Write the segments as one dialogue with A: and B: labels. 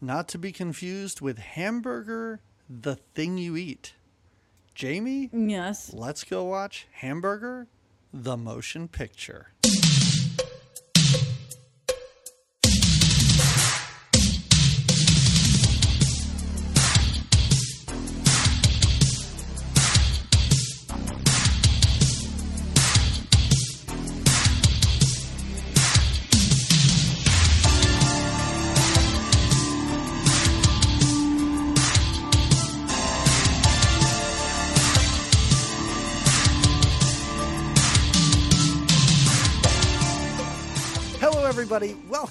A: not to be confused with hamburger, the thing you eat. Jamie,
B: Yes.
A: let's go watch Hamburger, the motion picture.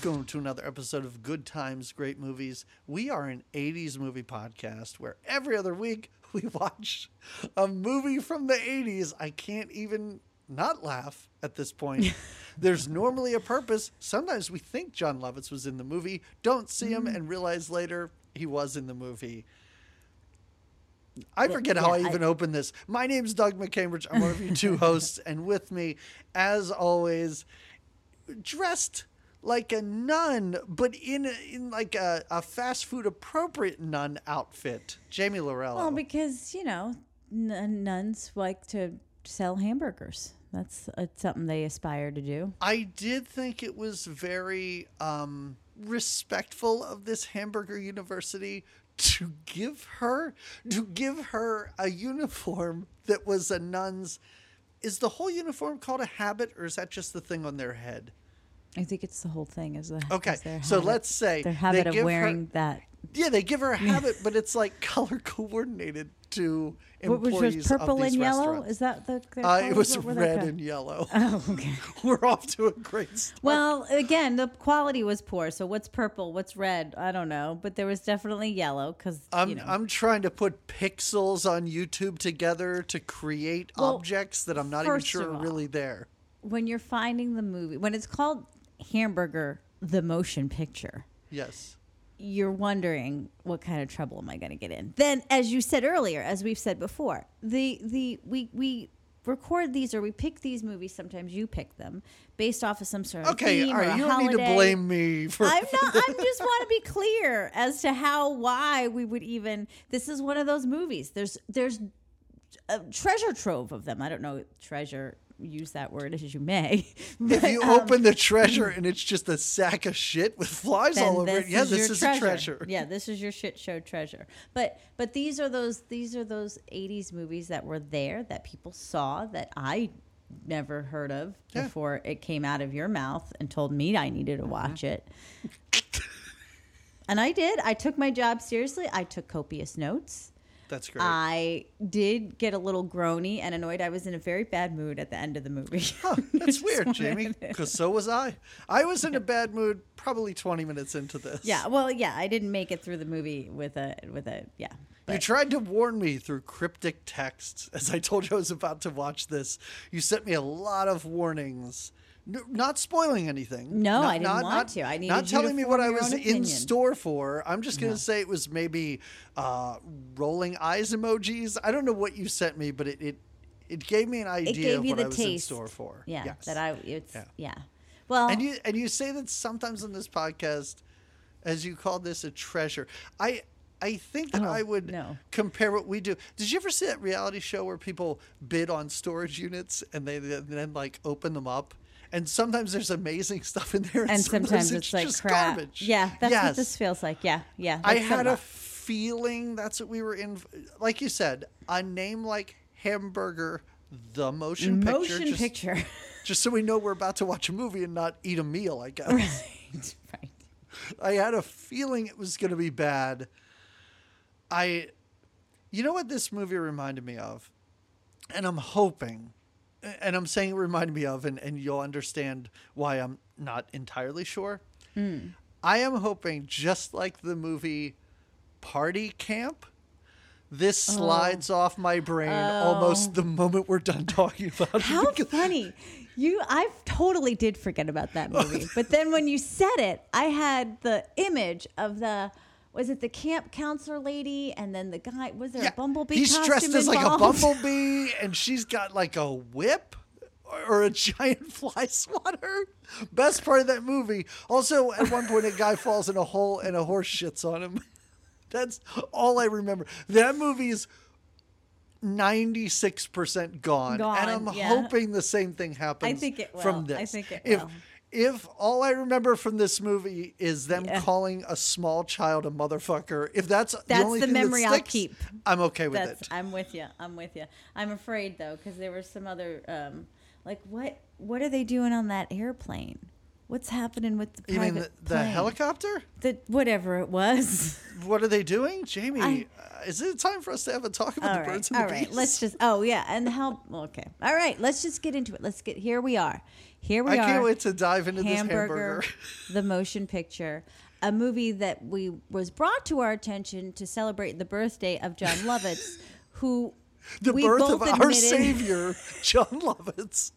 A: Welcome to another episode of Good Times, Great Movies. We are an 80s movie podcast where every other week we watch a movie from the 80s. I can't even not laugh at this point. There's normally a purpose. Sometimes we think Jon Lovitz was in the movie, don't see him, mm-hmm. and realize later he was in the movie. I forget how I
B: yeah, I-
A: even opened this. My name's Doug McCambridge. I'm one of your two hosts, and with me, as always, dressed like a nun, but in a, in like a, a fast food appropriate nun outfit. Jamie Lorello.
B: Well, because you know, n- nuns like to sell hamburgers. That's uh, something they aspire to do.
A: I did think it was very um, respectful of this hamburger university to give her to give her a uniform that was a nun's. Is the whole uniform called a habit, or is that just the thing on their head?
B: I think it's the whole thing. Is the
A: Okay,
B: is
A: so
B: habit-
A: let's say
B: their
A: they
B: habit of
A: give her-
B: wearing that.
A: Yeah, they give her a habit, but it's like color coordinated to employees
B: What was yours? Purple and yellow? Is that the?
A: Uh, it was
B: What were they
A: red and yellow.
B: Oh, okay.
A: We're off to a great start.
B: Well, again, the quality was poor. So what's purple? What's red? I don't know, but there was definitely yellow because
A: I'm
B: you know.
A: I'm trying to put pixels on YouTube together to create
B: Well,
A: objects that I'm not even sure are
B: all-
A: really there.
B: when you're finding the movie, when it's called Hamburger, the motion picture.
A: Yes.
B: you're wondering what kind of trouble am I going to get in? Then, as you said earlier, as we've said before, the the we we record these or we pick these movies. Sometimes you pick them based off of some sort of
A: Okay,
B: theme
A: all
B: or a
A: You don't need to blame me for.
B: I'm not. I just want to be clear as to how why we would even. This is one of those movies. There's there's a treasure trove of them. I don't know treasure. Use that word as you may.
A: if you
B: um,
A: open the treasure and it's just a sack of shit with flies all over it, yeah, this
B: your
A: is a treasure.
B: Yeah, this is your shit show treasure. But but these are those these are those '80s movies that were there that people saw that I never heard of
A: Yeah.
B: before it came out of your mouth and told me I needed to
A: Mm-hmm.
B: watch it. and I did. I took my job seriously. I took copious notes.
A: That's great.
B: I did get a little groany and annoyed. I was in a very bad mood at the end of the movie.
A: Huh, that's weird, Jamie. Because so was I. I was in a bad mood probably 20 minutes into this.
B: Yeah, well, yeah, I didn't make it through the movie with a with a yeah.
A: You tried to warn me through cryptic texts as I told you I was about to watch this. You sent me a lot of warnings. N- not spoiling anything.
B: No,
A: Not-
B: I didn't
A: not-
B: want
A: not-
B: to. I needed
A: not telling me what I was in store for. I'm just going to
B: No.
A: say it was maybe uh, rolling eyes emojis. I don't know what you sent me, but it it, it gave me an idea
B: it gave
A: of what
B: the
A: I was
B: taste.
A: in store for.
B: Yeah,
A: Yes.
B: that I it's
A: Yeah.
B: yeah. Well,
A: And you and you say that sometimes on this podcast, as you call this a treasure. I I think that
B: Oh,
A: I would
B: no.
A: compare what we do. Did you ever see that reality show where people bid on storage units and they then like open them up? And sometimes there's amazing stuff in there,
B: and sometimes it's, like
A: just
B: crap.
A: garbage.
B: Yeah, that's
A: yes.
B: what this feels like. Yeah, yeah.
A: I had a feeling that's what we were in. Like you said, a name like Hamburger, the motion,
B: motion
A: picture, just,
B: picture.
A: just so we know we're about to watch a movie and not eat a meal. I guess.
B: right, right.
A: I had a feeling it was going to be bad. I, you know what this movie reminded me of? And I'm hoping, and I'm saying it reminded me of, and, and you'll understand why I'm not entirely sure. Hmm. I am hoping, just like the movie Party Camp, this oh. slides off my brain oh. almost the moment we're done talking about it.
B: How funny. You I totally did forget about that movie. but then when you said it, I had the image of the was it the camp counselor lady and then the guy was there a bumblebee
A: He's dressed as like a bumblebee, and she's got like a whip or a giant fly swatter. Best part of that movie. Also, at one point, a guy falls in a hole and a horse shits on him. That's all I remember. That movie is 96% gone.
B: Gone,
A: and I'm
B: yeah.
A: hoping the same thing happens I
B: think it will.
A: from this.
B: I think it will.
A: If all I remember from this movie is them
B: Yeah.
A: calling a small child a motherfucker, if that's, the
B: That's
A: only
B: the
A: thing that
B: memory I'll
A: sticks,
B: keep.
A: I'm okay with
B: That's
A: it.
B: I'm with you. I'm with you. I'm afraid though because there were some other um like what what are they doing on that airplane? What's happening with the
A: You mean the, the helicopter?
B: The whatever it was.
A: What are they doing, Jamie?
B: I-
A: uh, is it time for us to have a talk about the
B: right,
A: birds and
B: all
A: the
B: right.
A: bees?
B: Let's just. Oh yeah, and how? Okay. All right. Let's just get into it. Let's get. Here we are. Here we
A: I
B: are.
A: I can't wait to dive into
B: hamburger,
A: this hamburger.
B: the motion picture, a movie that we was brought to our attention to celebrate the birthday of Jon Lovitz, who
A: The
B: we
A: birth of
B: both
A: our savior, Jon Lovitz.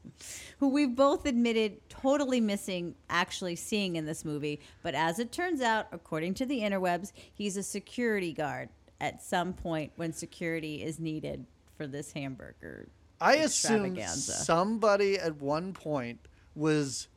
B: who we've both admitted totally missing actually seeing in this movie. But as it turns out, according to the interwebs, he's a security guard at some point when security is needed for this hamburger.
A: I assume somebody at one point was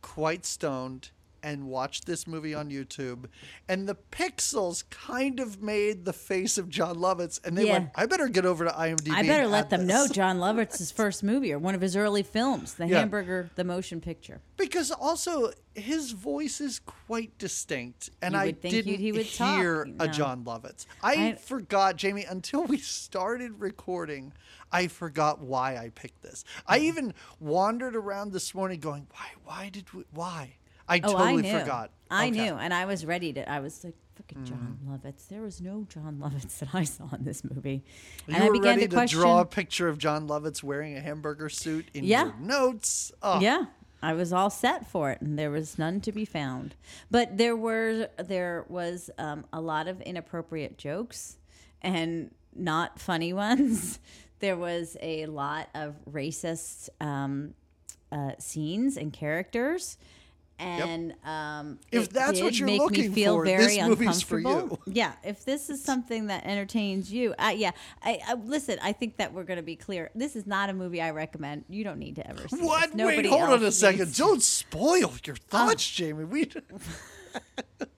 A: quite stoned and watched this movie on YouTube, and the pixels kind of made the face of Jon Lovitz, and they
B: Yeah.
A: went, "I better get over to IMDb."
B: I better let them
A: this."
B: know Jon Lovitz's first movie or one of his early films, The
A: Yeah.
B: Hamburger, the motion picture.
A: because also his voice is quite distinct, and I
B: think
A: didn't
B: he would
A: hear a. Jon Lovitz. I,
B: I-
A: forgot, Jamie, until we started recording. I forgot why I picked this. I even wandered around this morning, going, "Why? Why did we? Why?" I
B: Oh,
A: totally
B: I knew.
A: forgot.
B: I
A: Okay.
B: Knew, and I was ready to. I was like, "Fucking Jon Lovitz." There was no Jon Lovitz that I saw in this movie,
A: You
B: and I began to, question.
A: draw a picture of Jon Lovitz wearing a hamburger suit in
B: Yeah.
A: your notes. Oh,
B: Yeah, I was all set for it, and there was none to be found. But there were there was um, a lot of inappropriate jokes, and not funny ones. there was a lot of racist um, uh, scenes and characters. And um,
A: If
B: it
A: that's what
B: did
A: you're
B: make
A: looking
B: me feel
A: for,
B: very
A: this movie's for
B: uncomfortable.
A: you.
B: Yeah, if this is something that entertains you, uh, yeah. I, I listen. I think that we're going to be clear. This is not a movie I recommend. You don't need to ever see.
A: What?
B: This.
A: Wait, hold on a second.
B: needs
A: Don't spoil your thoughts, Jamie. We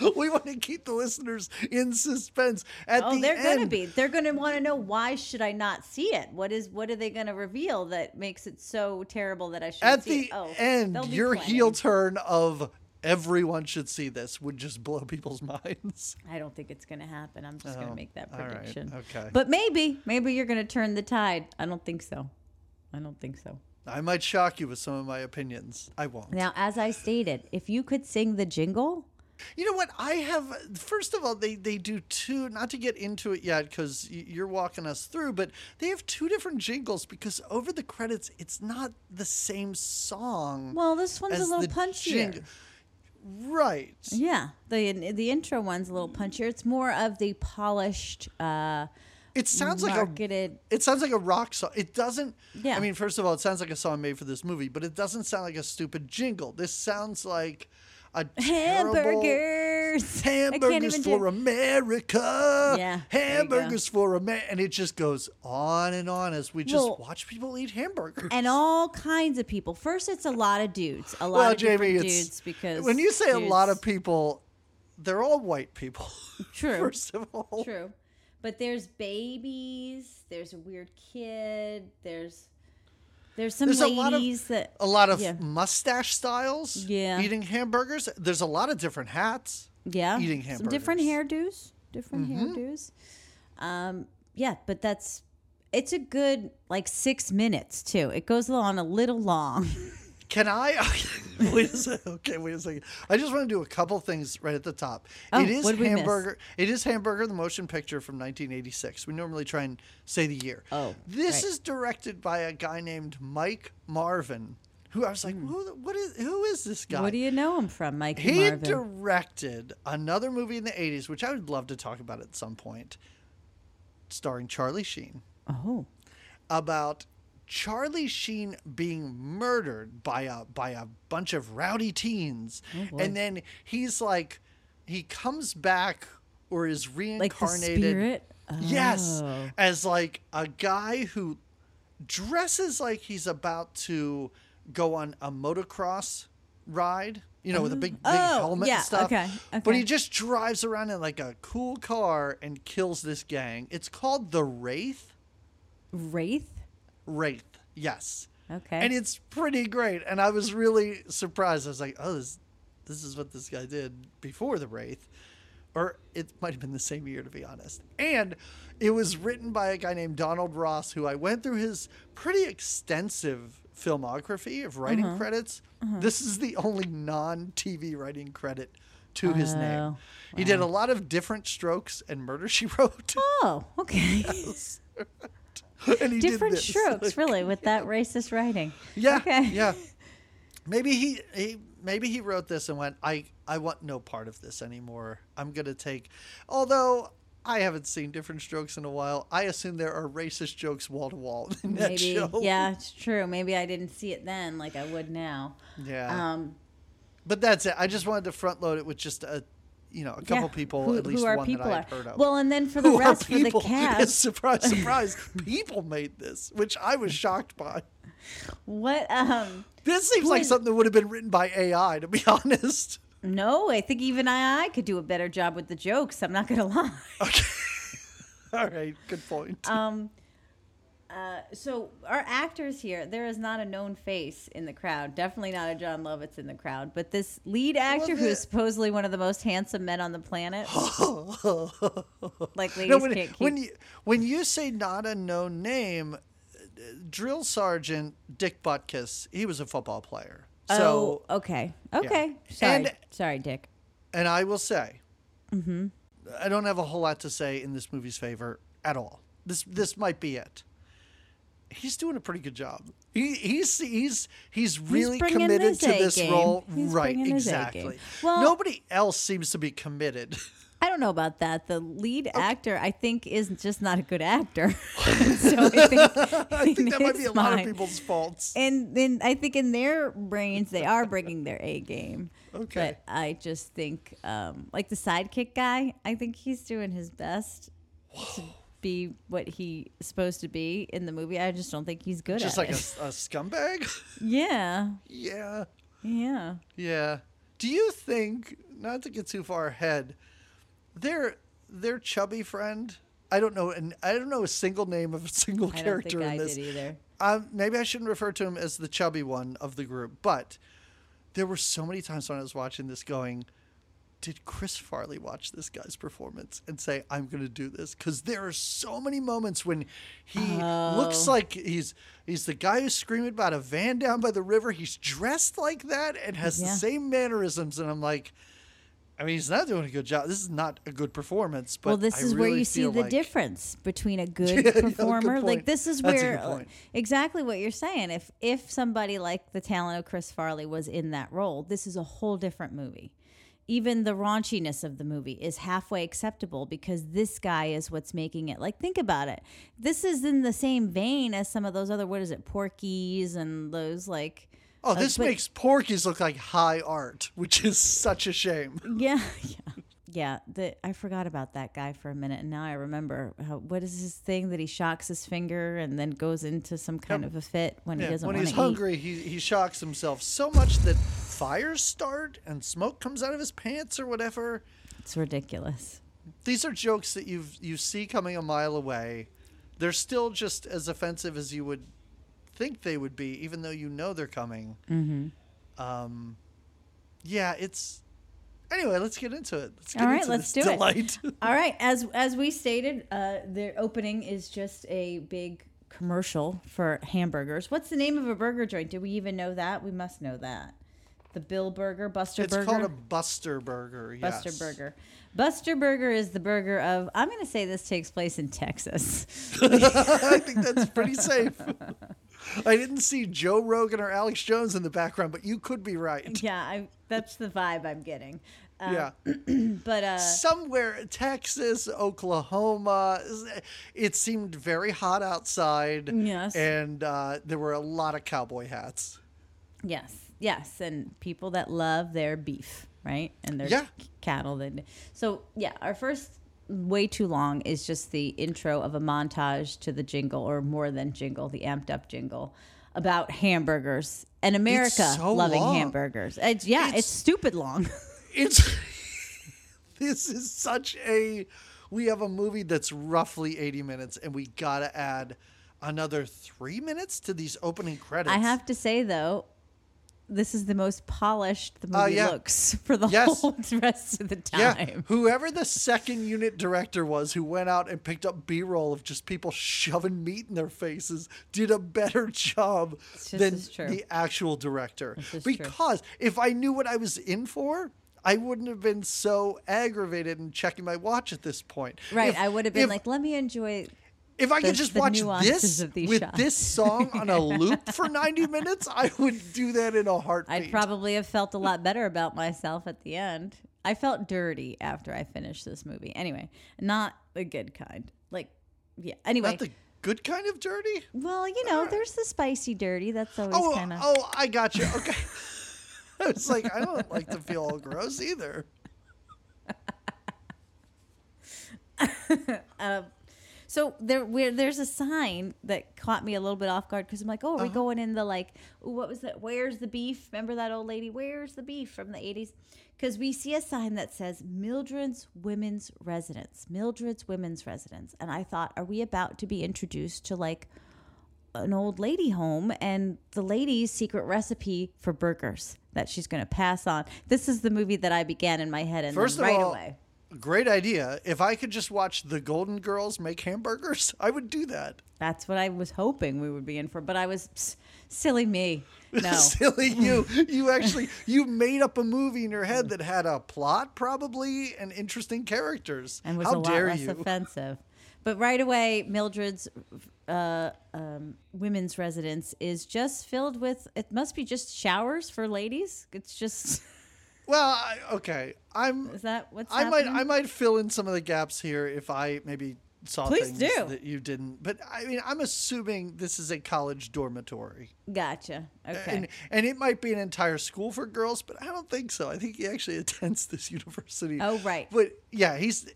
A: we want to keep the listeners in suspense. At
B: Oh,
A: the
B: they're going to be. They're going to want to know why should I not see it? What is? What are they going to reveal that makes it so terrible that I should
A: At
B: see
A: the
B: it? Oh,
A: end, your heel turn of everyone should see this would just blow people's minds.
B: I don't think it's going to happen. I'm just going
A: Oh,
B: to make that
A: all right,
B: prediction.
A: okay.
B: But maybe, maybe you're going to turn the tide. I don't think so. I don't think so.
A: I might shock you with some of my opinions. I won't.
B: Now, as I stated, if you could sing the jingle,
A: You know what? I have. First of all, they they do two. Not to get into it yet, because you're walking us through, but they have two different jingles because over the credits, it's not the same song.
B: well, this one's a little punchier.
A: jing- Right.
B: Yeah, the the intro one's a little punchier. It's more of the polished, uh,
A: It sounds like a.
B: marketed.
A: It sounds like a rock song. It doesn't.
B: Yeah.
A: I mean, first of all, it sounds like a song made for this movie, but it doesn't sound like a stupid jingle. This sounds like a
B: hamburgers.
A: Hamburgers for
B: do-
A: America.
B: Yeah, there you go.
A: Hamburgers for America. And it just goes on and on as we just
B: Well,
A: watch people eat hamburgers.
B: and all kinds of people. First, it's a lot of dudes. A lot
A: well,
B: of
A: Jamie,
B: dudes because
A: when you say a lot of people, they're all white people.
B: True.
A: First of all.
B: True. But there's babies. There's a weird kid. There's there's some
A: There's a lot of-
B: that
A: A lot of
B: Yeah.
A: mustache styles
B: Yeah.
A: eating hamburgers. There's a lot of different hats.
B: yeah
A: eating hamburgers.
B: some different hairdos. Different
A: Mm-hmm.
B: hairdos. Um, yeah, but that's it's a good like six minutes too. It goes on a little long.
A: Can I? wait a second. Okay, wait a second. I just want to do a couple things right at the top.
B: Oh,
A: it is
B: what did we miss?
A: hamburger. It is hamburger, the motion picture from 1986. We normally try and say the year.
B: Oh,
A: this
B: right.
A: is directed by a guy named Mike Marvin. Who I was like, hmm. who, what is who is this guy?
B: What do you know him from, Mike Marvin?
A: he
B: Marvin?
A: directed another movie in the 80s, which I would love to talk about at some point, starring Charlie Sheen
B: oh,
A: about Charlie Sheen being murdered by a by a bunch of rowdy teens,
B: Oh,
A: and then he's like, he comes back or is
B: like
A: reincarnated.
B: spirit.
A: Yes,
B: Oh.
A: as like a guy who dresses like he's about to go on a motocross ride, you know, with a big, big
B: Oh, oh
A: helmet
B: yeah,
A: and stuff.
B: okay,
A: But he just drives around in like a cool car and kills this gang. It's called the Wraith.
B: Wraith.
A: Wraith, yes.
B: Okay.
A: And it's pretty great. And I was really surprised. I was like, oh, this, this is what this guy did before the Wraith. Or it might have been the same year, to be honest. And it was written by a guy named Donald Ross, who I went through his pretty extensive filmography of writing
B: Uh-huh.
A: credits. This is the only non TV writing credit to his name.
B: Oh,
A: He did a lot of Diff'rent Strokes and murder she wrote.
B: oh, okay.
A: did
B: Different
A: this.
B: strokes, really, with that racist writing.
A: Yeah.
B: Okay.
A: Yeah. Maybe he, he maybe he wrote this and went, I, I want no part of this anymore. I'm gonna take although I haven't seen Diff'rent Strokes in a while. I assume there are racist jokes wall to wall in that
B: Maybe.
A: show.
B: Yeah, it's true. Maybe I didn't see it then like I would now.
A: Yeah.
B: Um,
A: but that's it. I just wanted to front load it with just a you know, a couple
B: yeah,
A: people,
B: who,
A: at least
B: who
A: one
B: people
A: that I've heard of.
B: Well, and then for the
A: who
B: rest for the cast,
A: surprise, surprise. people made this, which I was shocked by.
B: what? Um,
A: This seems like
B: is-
A: something that would have been written by AI, to be honest.
B: no, I think even I, I could do a better job with the jokes. I'm not gonna lie.
A: Okay. All right, good point.
B: Um, uh, so our actors here, there is not a known face in the crowd. Definitely not a Jon Lovitz in the crowd. But this lead actor, who is supposedly one of the most handsome men on the planet, like ladies
A: No, when,
B: can't keep.
A: when you when you say not a known name, drill sergeant Dick Butkus, he was a football player. So,
B: oh, okay, okay. Sorry,
A: And-
B: sorry, Dick.
A: and I will say,
B: Mm-hmm.
A: I don't have a whole lot to say in this movie's favor at all. This this might be it. He's doing a pretty good job. He, he's he's he's really
B: bringing
A: committed to this
B: game.
A: role,
B: He's
A: right?
B: bringing his A
A: Exactly.
B: Well-
A: Nobody else seems to be committed.
B: I don't know about that. The lead actor, I think, is just not a good actor. so I think,
A: I think that might be a lot of people's faults.
B: And then I think in their brains they are bringing their A game.
A: Okay.
B: But I just think, um, like the sidekick guy, I think he's doing his best to be what he's supposed to be in the movie. I just don't think he's good
A: Just
B: at
A: like a, a scumbag.
B: yeah,
A: yeah.
B: yeah.
A: Yeah. Do you think not to get too far ahead, their their chubby friend? I don't know, and I don't know a single name of a single
B: I don't
A: character
B: think
A: in
B: I
A: this.
B: did either.
A: Um, maybe I shouldn't refer to him as the chubby one of the group, but there were so many times when I was watching this, going, "Did Chris Farley watch this guy's performance and say I'm going to do this?" Because there are so many moments when he looks
B: Oh.
A: like he's he's the guy who's screaming about a van down by the river. He's dressed like that and has the same mannerisms, and I'm like. I mean, he's not doing a good job. This is not a good performance. But
B: well, this
A: I
B: is where you see the
A: like-
B: difference between a good
A: Yeah, yeah, good
B: performer. like this is
A: That's
B: where exactly what you're saying. If if somebody like the talent of Chris Farley was in that role, this is a whole different movie. Even the raunchiness of the movie is halfway acceptable because this guy is what's making it. Like, think about it. This is in the same vein as some of those other, what is it, Porky's and those like.
A: Oh,
B: uh,
A: this
B: but-
A: makes Porky's look like high art, which is such a shame.
B: Yeah, yeah, yeah. The I forgot about that guy for a minute, and now I remember. How, what is his thing that he shocks his finger and then goes into some kind of a fit when he doesn't
A: when he's
B: eat?
A: hungry, he, he shocks himself so much that fires start and smoke comes out of his pants or whatever.
B: It's ridiculous.
A: These are jokes that you you see coming a mile away. They're still just as offensive as you would think they would be, even though you know they're coming. Mm-hmm. Um, yeah, it's. Anyway, let's get into it. Let's get
B: All right,
A: into
B: let's do it. All right, as as we stated, uh, the opening is just a big commercial for hamburgers. What's the name of a burger joint? Do we even know that? We must know that. The Bill Burger, Buster
A: it's
B: Burger.
A: It's called a Buster Burger. Yes.
B: Buster Burger. Buster Burger is the burger of. I'm going to say this takes place in Texas.
A: I think that's pretty safe. I didn't see Joe Rogan or Alex Jones in the background, but you could be right.
B: yeah, I, that's the vibe I'm getting. Uh,
A: yeah.
B: But uh,
A: Somewhere, Texas, Oklahoma. It seemed very hot outside.
B: Yes.
A: And uh, there were a lot of cowboy hats.
B: yes, yes, and people that love their beef, right, and their
A: Yeah.
B: c- cattle. That so yeah, our first way too long is just the intro of a montage to the jingle, or more than jingle, the amped up jingle about hamburgers and America
A: so
B: loving
A: long.
B: hamburgers. It's, yeah, it's,
A: It's-
B: stupid long.
A: It's this is such a we have a movie that's roughly 80 minutes and we got to add another 3 minutes to these opening credits.
B: I have to say though, this is the most polished the oh, movie
A: Oh, yeah.
B: looks for the
A: Yes.
B: whole rest of the time.
A: yeah, whoever the second unit director was who went out and picked up B-roll of just people shoving meat in their faces did a better job than the actual director.
B: is true.
A: Because if I knew what I was in for, I wouldn't have been so aggravated and checking my watch at this point.
B: Right,
A: If-
B: I would have been
A: if-
B: like, let me enjoy.
A: If I
B: the-
A: could just watch this with
B: shots.
A: this song on a loop for 90 minutes, I would do that in a heartbeat.
B: I'd probably have felt a lot better about myself at the end. I felt dirty after I finished this movie. Anyway, not the good kind. Like, yeah. Anyway,
A: Not the good kind of dirty?
B: well, you know, there's the spicy dirty. That's always
A: Oh,
B: kind of.
A: oh, I got you. Okay. I was like, I don't like to feel all gross either.
B: Um, So there, where there's a sign that caught me a little bit off guard because I'm like, oh, are
A: Uh-huh.
B: we going in the like, ooh, what was that? Where's the beef? Remember that old lady? Where's the beef from the 80s? Because we see a sign that says Mildred's Women's Residence, Mildred's Women's Residence, and I thought, are we about to be introduced to like an old lady home and the lady's secret recipe for burgers that she's going to pass on? This is the movie that I began in my head and
A: First
B: then right
A: all,
B: away.
A: Great idea. If I could just watch the Golden Girls make hamburgers, I would do that.
B: That's what I was hoping we would be in for, but I was pss, silly me. No.
A: Silly you. You actually you made up a movie in your head that had a plot probably and interesting characters.
B: and was
A: How
B: a lot
A: dare
B: less
A: you?
B: offensive. But right away, Mildred's uh, um, women's residence is just filled with. It must be just showers for ladies. It's just.
A: Well, I, okay. I'm
B: Is that what's
A: I might? I might fill in some of the gaps here if I maybe saw
B: Please
A: things
B: do.
A: that you didn't. But I mean, I'm assuming this is a college dormitory.
B: Gotcha. Okay.
A: And, and it might be an entire school for girls, but I don't think so. I think he actually attends this university.
B: Oh, right.
A: But yeah, he's.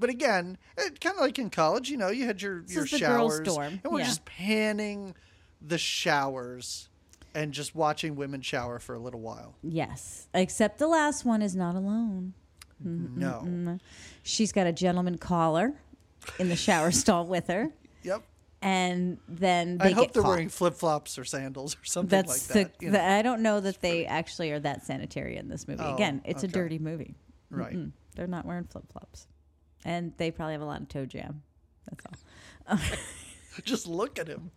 A: But again, eh, kind of like in college, you know, you had your your
B: is the girls'
A: showers,
B: dorm,
A: and we're
B: yeah.
A: just panning the showers and just watching women shower for a little while.
B: yes. Except the last one is not alone. Mm-hmm.
A: No. Mm-hmm.
B: She's got a gentleman caller in the shower stall with her,
A: Yep.
B: and then they
A: I hope they're
B: caught.
A: wearing flip flops or sandals or something
B: That's
A: like that.
B: the, the-. I don't know that they actually are that sanitary in this movie.
A: Oh,
B: Again, it's a dirty movie.
A: Right.
B: Mm-mm. They're not wearing flip flops, and they probably have a lot of toe jam. That's all.
A: Just look at him.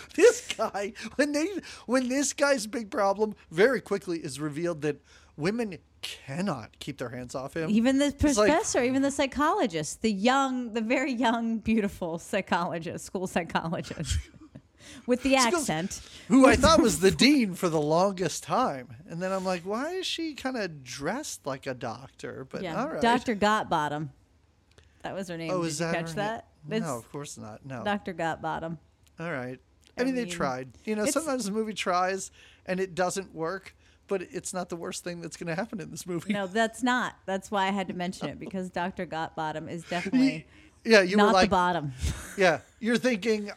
A: This guy, when they, when this guy's big problem very quickly is revealed that women cannot keep their hands off him.
B: Even the
A: like-
B: professor, even the psychologist, the young, the very young, beautiful psychologist, school psychologist, with the
A: goes-
B: accent.
A: who I thought was the dean for the longest time. And then I'm like, why is she kind of dressed like a doctor? But
B: Yeah,
A: all right.
B: Dr. Gotbottom. That was her name.
A: Oh,
B: Did
A: is
B: you
A: that
B: catch that? It's
A: No, of course not. No.
B: Dr. Gotbottom.
A: All right. I,
B: I
A: mean, they tried. You know, sometimes the movie tries and it doesn't work, but it's not the worst thing that's going to happen in this movie.
B: No, that's not. That's why I had to mention it because Dr. Gotbottom is definitely
A: yeah, you
B: not
A: like,
B: the bottom.
A: yeah, you're thinking,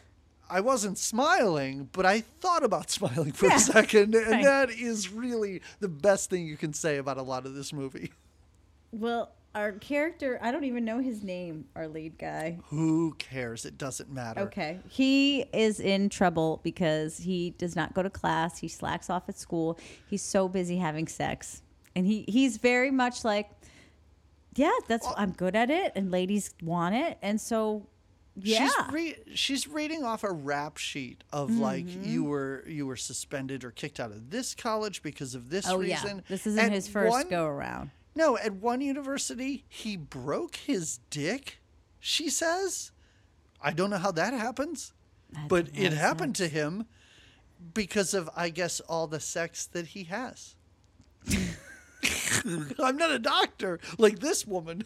A: I wasn't smiling, but I thought about smiling for
B: Yeah,
A: a second, and
B: right.
A: that is really the best thing you can say about a lot of this movie.
B: Well, our character, I don't even know his name, our lead guy.
A: Who cares? It doesn't matter.
B: Okay. He is in trouble because he does not go to class. He slacks off at school. He's so busy having sex. And he, he's very much like, yeah, that's I'm good at it and ladies want it. And so yeah.
A: She's, re- she's reading off a rap sheet of like
B: Mm-hmm.
A: you were you were suspended or kicked out of this college because of this
B: oh yeah.
A: reason.
B: This isn't
A: At
B: his first
A: one-
B: go around.
A: No, at one university, he broke his dick, she says. I don't know how that happens,
B: That's
A: but it happened
B: sex.
A: to him because of, I guess, all the sex that he has. I'm not a doctor like this woman.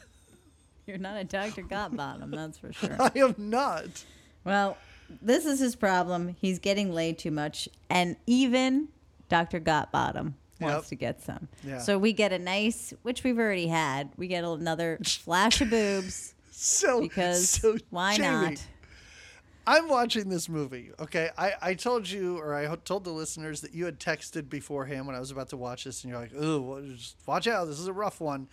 B: You're not a Dr. Gotbottom, that's for sure.
A: I am not.
B: Well, this is his problem. He's getting laid too much. And even Dr. Gotbottom wants
A: Yep.
B: to get some.
A: Yeah.
B: So we get a nice, which we've already had. We get another flash of boobs
A: So
B: because
A: so,
B: why
A: Jamie,
B: not?
A: I'm watching this movie. Okay, I, I told you, or I told the listeners that you had texted beforehand when I was about to watch this, and you're like, "Ooh, just watch out! This is a rough one."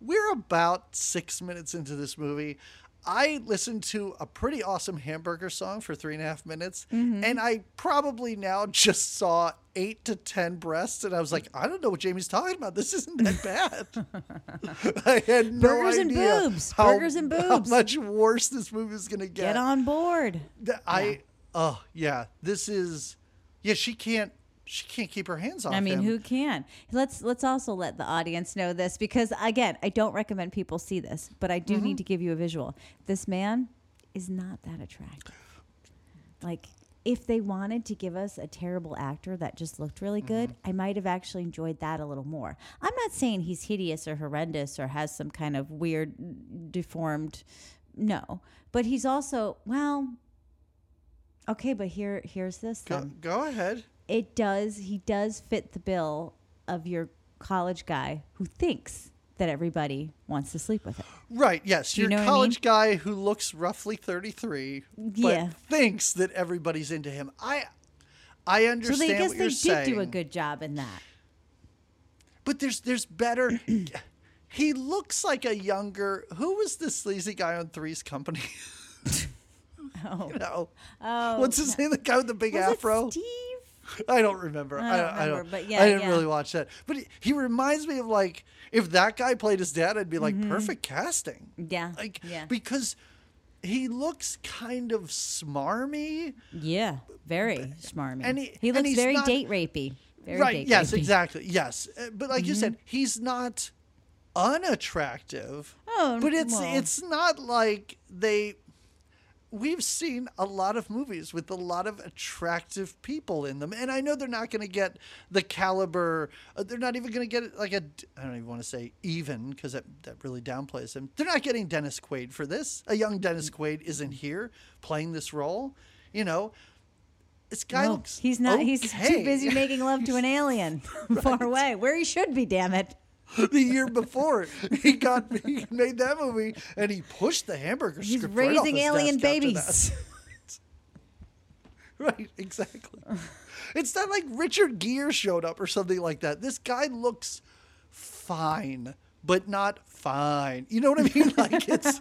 A: We're about six minutes into this movie. I listened to a pretty awesome hamburger song for three and a half minutes,
B: Mm-hmm.
A: and I probably now just saw eight to ten breasts, and I was like, I don't know what Jamie's talking about. This isn't that bad. I had no
B: Burgers and
A: idea
B: boobs.
A: how-
B: Burgers and
A: How
B: boobs.
A: much worse this movie is going to get.
B: Get on board.
A: I oh yeah, this is yeah. She can't she can't keep her hands off. Him.
B: I mean,
A: him.
B: who can? Let's let's also let the audience know this because again, I don't recommend people see this, but I do
A: Mm-hmm.
B: need to give you a visual. This man is not that attractive. Like if they wanted to give us a terrible actor that just looked really good,
A: Mm-hmm.
B: I might have actually enjoyed that a little more. I'm not saying he's hideous or horrendous or has some kind of weird deformed no, but he's also well Okay, but here here's this
A: Go, go ahead.
B: It does he does fit the bill of your college guy who thinks that everybody wants to sleep with him.
A: Right. Yes,
B: Do you
A: your
B: know what I
A: college guy who looks roughly thirty three, but
B: Yeah.
A: thinks that everybody's into him. I I understand So
B: they I guess
A: what
B: they
A: you're
B: did
A: saying,
B: do a good job in that.
A: but there's there's better. he looks like a younger. Who was the sleazy guy on Three's Company?
B: Oh,
A: you know,
B: oh
A: what's his name? The guy with the big
B: was
A: afro.
B: Steve?
A: I don't remember.
B: I don't
A: I
B: remember,
A: don't,
B: but yeah,
A: I didn't
B: yeah.
A: really watch that. But he, he reminds me of like if that guy played his dad, I'd be like perfect casting.
B: Mm-hmm. Yeah,
A: Like
B: yeah.
A: because he looks kind of smarmy.
B: Yeah, very smarmy.
A: and he-
B: he looks
A: he's
B: very
A: not-
B: date rapey. Very
A: right.
B: date
A: Yes,
B: rapey.
A: exactly. Yes. Uh, But like you said,
B: Mm-hmm.
A: he's not unattractive.
B: Oh,
A: but it's
B: well.
A: it's not like they we've seen a lot of movies with a lot of attractive people in them. And i know they're not going to get the caliber uh, they're not even going to get like a i don't even want to say even because that, that really downplays them. They're not getting dennis quaid for this. A young dennis quaid isn't here playing this role you know? This guy
B: No,
A: looks
B: he's not. He's too busy making love to an alien. Far away, where he should be. Damn it!
A: the year before he got he made that movie and he pushed the hamburger
B: He's
A: script right
B: raising
A: his
B: alien babies.
A: right exactly it's not like richard gere showed up or something like that this guy looks fine but not fine you know what i mean like it's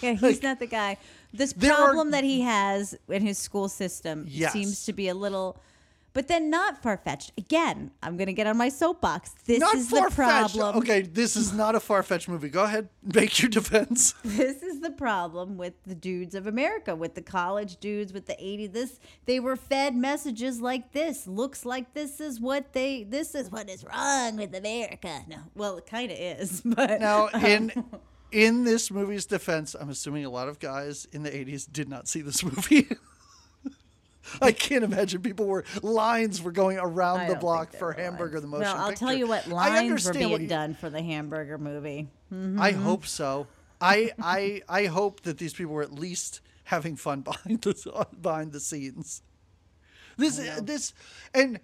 B: Yeah, he's
A: Like,
B: not the guy. This
A: there are-
B: problem that he has in his school system
A: Yes.
B: seems to be a little, but then not far fetched. Again, I'm going to get on my soapbox. This
A: not
B: is the problem.
A: okay this is not a far-fetched movie go ahead make your defense
B: This is the problem with the dudes of America, with the college dudes, with the 80s. This they were fed messages like this. Looks like this is what they. This is what is wrong with America. No, well, it kind of is, but
A: Now, um, in in this movie's defense, I'm assuming a lot of guys in the 80s did not see this movie. I can't imagine people were lines were going around the block for Hamburger
B: lines.
A: the Motion
B: Well, I'll tell you what lines were being
A: you-
B: done for the Hamburger movie.
A: I mm-hmm. hope so. I I I hope that these people were at least having fun behind the behind the scenes. This this and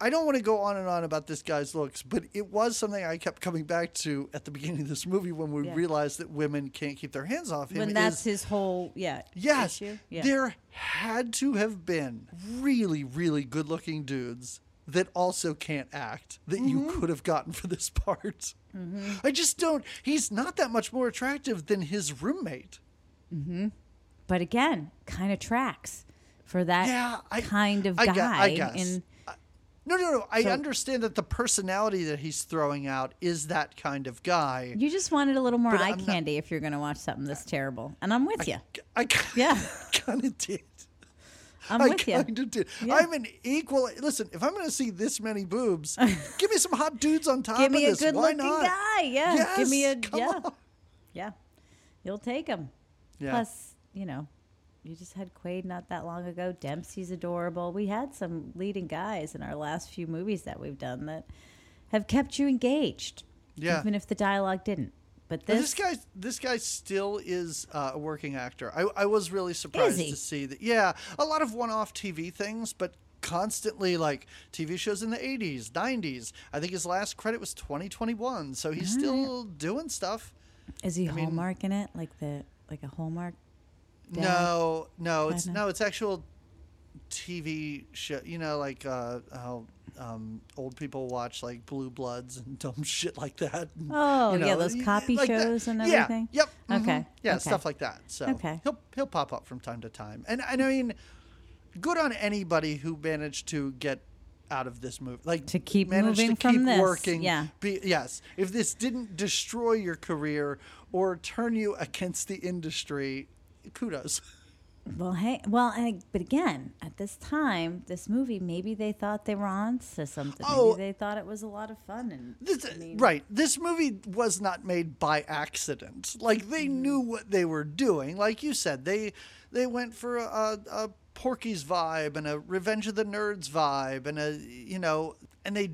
A: I don't want to go on and on about this guy's looks, but it was something I kept coming back to at the beginning of this movie when we
B: Yeah.
A: realized that women can't keep their hands off him.
B: When that's
A: is-
B: his whole yeah
A: Yes,
B: issue. Yeah.
A: there had to have been really, really good-looking dudes that also can't act that you
B: Mm-hmm.
A: could have gotten for this part. I just don't. He's not that much more attractive than his roommate.
B: but again, kind of tracks for that
A: Yeah, I-
B: kind of
A: I
B: guy.
A: gue- I guess.
B: in,
A: No, no, no. I
B: So-
A: understand that the personality that he's throwing out is that kind of guy.
B: you just wanted a little more eye
A: I'm not-
B: candy if you're going to watch something this terrible, and I'm with you.
A: I
B: Yeah.
A: kind of did.
B: I'm
A: I
B: with you.
A: kind of did.
B: Yeah.
A: I'm an equal. Listen, if I'm going to see this many boobs, give me some hot dudes on top
B: Give me
A: of
B: a
A: this.
B: good
A: Why
B: looking
A: not?
B: guy. Yeah. Give me a yeah.
A: on.
B: Yeah. You'll take him.
A: Yeah.
B: Plus, you know, you just had Quaid not that long ago. Dempsey's adorable. We had some leading guys in our last few movies that we've done that have kept you engaged.
A: Yeah.
B: Even if the dialogue didn't. But this,
A: this guy, this guy still is uh, a working actor. I, I was really surprised to see that. Yeah, a lot of one-off TV things, but constantly like TV shows in the 80s, 90s. I think his last credit was 2021, so he's still doing stuff.
B: Is he
A: mean-
B: Hallmark in it? Like the like a Hallmark? Dad?
A: No, no, it's no, it's actual TV show. You know, like uh, how um, old people watch like Blue Bloods and dumb shit like that. and,
B: Oh,
A: you
B: yeah, those copy
A: like that.
B: shows and
A: Yeah,
B: everything?
A: Yep. mhm,
B: Okay,
A: Yeah,
B: okay.
A: stuff like that. So
B: Okay.
A: he'll he'll pop up from time to time, and and I mean, good on anybody who managed to get out of this movie like
B: To keep
A: managed
B: moving
A: to
B: from
A: keep
B: this,
A: working
B: yeah.
A: be, yes if this didn't destroy your career or turn you against the industry kudos
B: Well, hey, well, and, but again, at this time, this movie, maybe they thought they were on to something.
A: Oh.
B: maybe they thought it was a lot of fun. And
A: This,
B: I mean,
A: right. This movie was not made by accident. Like they
B: Mm-hmm.
A: knew what they were doing. Like you said, they they went for a, a Porky's vibe and a Revenge of the Nerds vibe and a you know, and they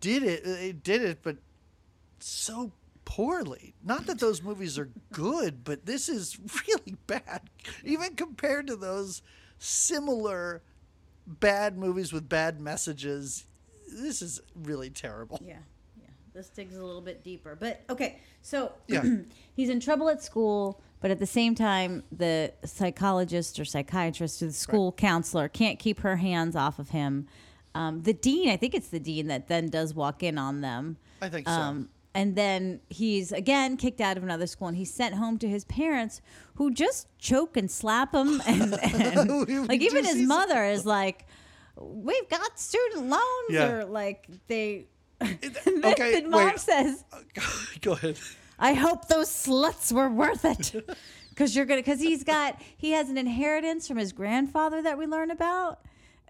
A: did it. They did it, but so poorly. Not that those movies are good, but this is really bad, even compared to those similar bad movies with bad messages. This is really terrible.
B: Yeah, yeah. This digs a little bit deeper. But okay, so
A: Yeah.
B: he's in trouble at school, but at the same time, the psychologist or psychiatrist or the school counselor can't keep her hands off of him. Um, the dean, I think it's the dean that then does walk in on them.
A: I think so.
B: And then he's again kicked out of another school and he's sent home to his parents who just choke and slap him. And, and like even his mother is like, we've got student loans
A: Yeah.
B: or like they.
A: okay,
B: mom
A: wait.
B: says,
A: Go ahead.
B: I hope those sluts were worth it. Because you're gonna, because he's got, he has an inheritance from his grandfather that we learn about.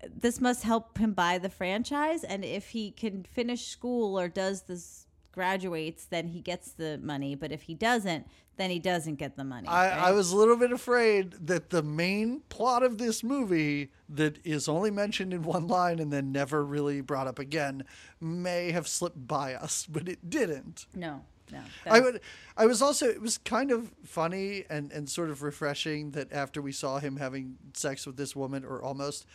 B: This must help him buy the franchise, and if he can finish school or does this graduates, then he gets the money. But if he doesn't, then he doesn't get the money.
A: I,
B: right?
A: I was a little bit afraid that the main plot of this movie, that is only mentioned in one line and then never really brought up again, may have slipped by us, but it didn't.
B: no, no.
A: I would. I was also. It was kind of funny and and sort of refreshing that after we saw him having sex with this woman, or almost,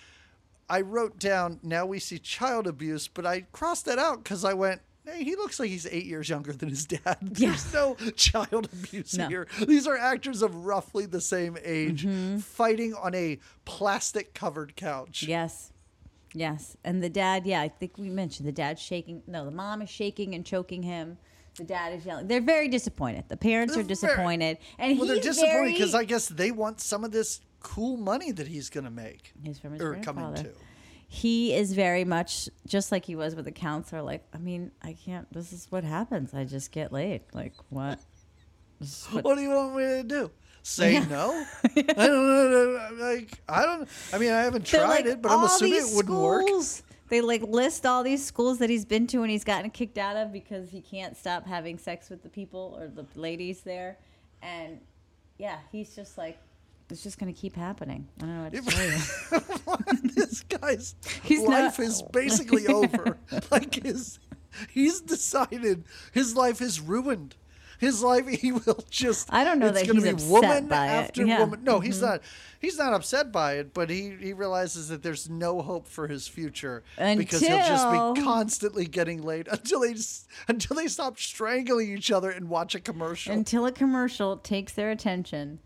A: I wrote down. Now we see child abuse, but I crossed that out because I went. Hey, he looks like he's eight years younger than his dad. There's no child abuse
B: No.
A: here. These are actors of roughly the same age mm-hmm. fighting on a plastic covered couch.
B: Yes. Yes. And the dad, yeah, I think we mentioned the dad shaking. No, the mom is shaking and choking him. The dad is yelling. They're very disappointed. The parents are
A: They're very-
B: disappointed. And
A: Well, they're disappointed
B: very-
A: because I guess they want some of this cool money that he's going to make
B: He's from his
A: or come
B: grandfather.
A: into.
B: He is very much just like he was with the counselor. Like, I mean, I can't. This is what happens. I just get laid. Like, what? What-
A: What do you want me to do? Say
B: Yeah.
A: no? I don't know. Like I don't. I mean, I haven't
B: They're
A: tried
B: like,
A: it, but I'm assuming it wouldn't work.
B: They like list all these schools that he's been to and he's gotten kicked out of because he can't stop having sex with the people or the ladies there. And yeah, he's just like, it's just going to keep happening. I don't know what to tell you.
A: this guy's
B: He's
A: life
B: not-
A: is basically over. Like his, he's decided his life is ruined. His life, he will just.
B: I don't know
A: it's
B: that
A: gonna
B: he's
A: be
B: upset
A: woman
B: by it.
A: after
B: Yeah.
A: woman. No, he's mm-hmm. not. He's not upset by it, but he he realizes that there's no hope for his future because he'll just be constantly getting laid until they until they stop strangling each other and watch a commercial.
B: Until a commercial takes their attention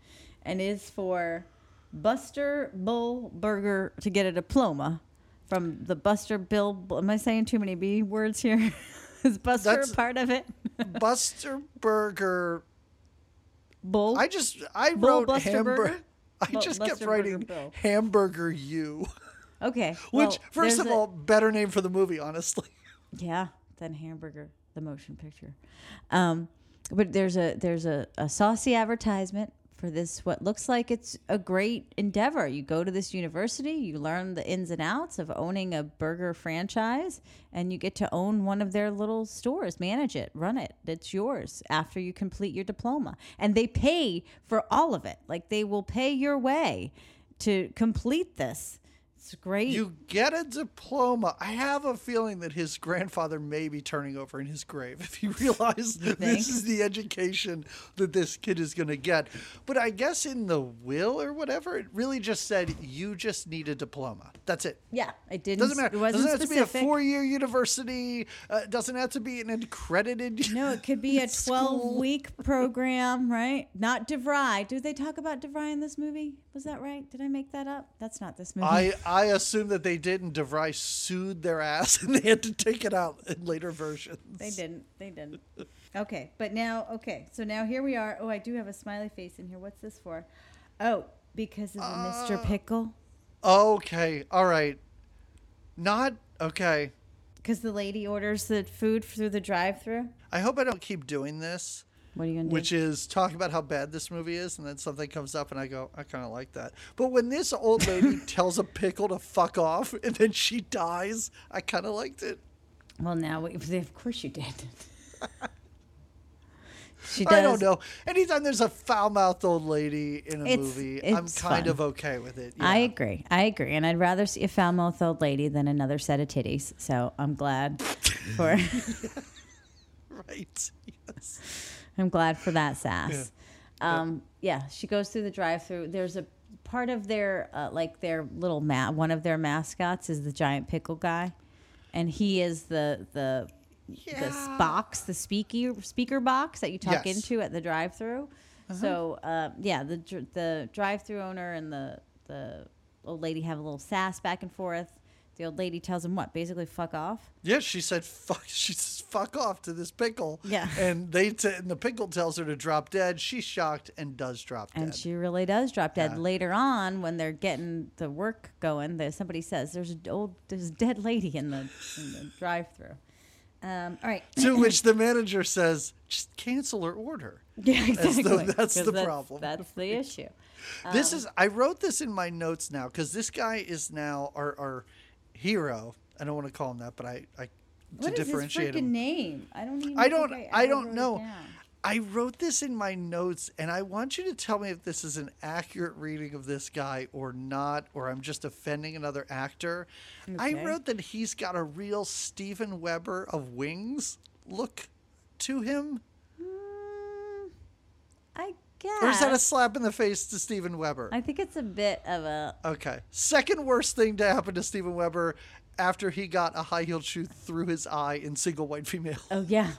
B: and is for Buster Bull Burger to get a diploma from the Buster Bill. Am I saying too many B words here? is Buster
A: That's-
B: part of it?
A: Buster Burger.
B: Bull?
A: I just I
B: Bull
A: wrote
B: Buster
A: hamburger.
B: Burger?
A: I just
B: Buster
A: kept writing hamburger you,
B: Okay.
A: which
B: well,
A: first of
B: a-
A: all, better name for the movie, honestly.
B: yeah, than Hamburger, the motion picture. Um, but there's a there's a, a saucy advertisement for this what looks like it's a great endeavor. You go to this university, you learn the ins and outs of owning a burger franchise, and you get to own one of their little stores, manage it, run it. It's yours after you complete your diploma. And they pay for all of it. Like they will pay your way to complete this. It's great.
A: You get a diploma. I have a feeling that his grandfather may be turning over in his grave if he
B: think?
A: this is the education that this kid is going to get. But I guess in the will or whatever, it really just said you just need a diploma. That's it.
B: yeah, it didn't.
A: Doesn't matter.
B: It wasn't
A: doesn't have
B: specific.
A: to be a four-year university. Uh, doesn't have to be an accredited.
B: No, it could be a 12 week program, right? Not DeVry. Do they talk about DeVry in this movie? Was that right? Did I make that up? That's not this movie.
A: I I assume that they did, and DeVry sued their ass, and they had to take it out in later versions.
B: They didn't. They didn't. Okay, but now, okay, so now here we are. Oh, I do have a smiley face in here. What's this for? Oh, because of the
A: Uh,
B: Mr. Pickle.
A: Okay, all right. Not okay.
B: Because the lady orders the food through the drive-through.
A: I hope I don't keep doing this,
B: What are you gonna do?
A: which is talk about how bad this movie is, and then something comes up, and I go, I kind of like that. But when this old lady tells a pickle to fuck off, and then she dies, I kind of liked it.
B: well, now of course you did. she does.
A: I don't know. Anytime there's a foul-mouthed old lady in a
B: It's-
A: movie, I'm kind
B: fun.
A: of okay with it.
B: I agree. I agree, and I'd rather see a foul-mouthed old lady than another set of titties. So I'm glad for
A: right. Yes.
B: I'm glad for that sass. Um, yeah, she goes through the drive-through. There's a part of their uh, like their little ma- one of their mascots is the giant pickle guy, and he is the the the
A: Yeah.
B: s- box, the speaker speaker box that you talk
A: Yes.
B: into at the drive-through. So uh, yeah, the the drive-through owner and the the old lady have a little sass back and forth. The old lady tells him what, basically, fuck off.
A: Yeah, she said fuck. She says fuck off to this pickle.
B: Yeah.
A: and they t- and the pickle tells her to drop dead. She's shocked and does drop dead.
B: And she really does drop dead.
A: Yeah.
B: Later on, when they're getting the work going, there somebody says there's an old there's a dead lady in the in the drive-through. Um, all right.
A: to which the manager says, "Just cancel her order."
B: Yeah,
A: the-
B: exactly.
A: that's
B: 'Cause
A: the problem.
B: That's the issue.
A: this
B: Um,
A: is. I wrote this in my notes now because this guy is now our our hero. I don't want to call him that, but I I to
B: What is his
A: differentiate
B: freaking
A: him.
B: name? I don't even.
A: I don't.
B: I,
A: I
B: ever
A: don't know. I wrote this in my notes, and I want you to tell me if this is an accurate reading of this guy or not, or I'm just offending another actor.
B: Okay.
A: I wrote that he's got a real Steven Weber of Wings look to him.
B: Guess.
A: Or is that a slap in the face to Steven Weber?
B: I think it's a bit of a.
A: Okay. Second worst thing to happen to Steven Weber after he got a high heeled shoe through his eye in single white female.
B: Oh yeah.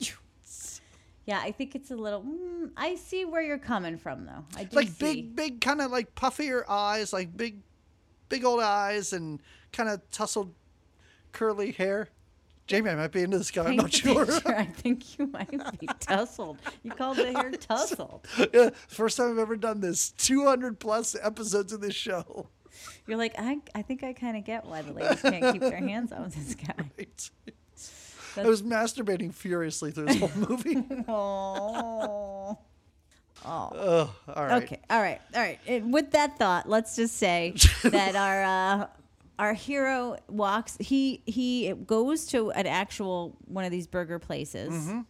B: yeah, I think it's a little. Mm, I see where you're coming from, though. I do
A: like
B: see.
A: big, big, kind of like puffier eyes, like big, big old eyes, and kind of tousled, curly hair. Jamie, I might be into this guy. I'm not sure.
B: I think you might be tussled. You called the hair tussled.
A: yeah, first time I've ever done this. 200 plus episodes of this show.
B: You're like, I, I think I kind of get why the ladies can't keep their hands on this guy.
A: Right. I was masturbating furiously through this whole movie.
B: Oh.
A: Ugh, all right.
B: Okay. All right. All right. And with that thought, let's just say that our uh, our hero walks. He he goes to an actual one of these burger places.
A: Mm-hmm.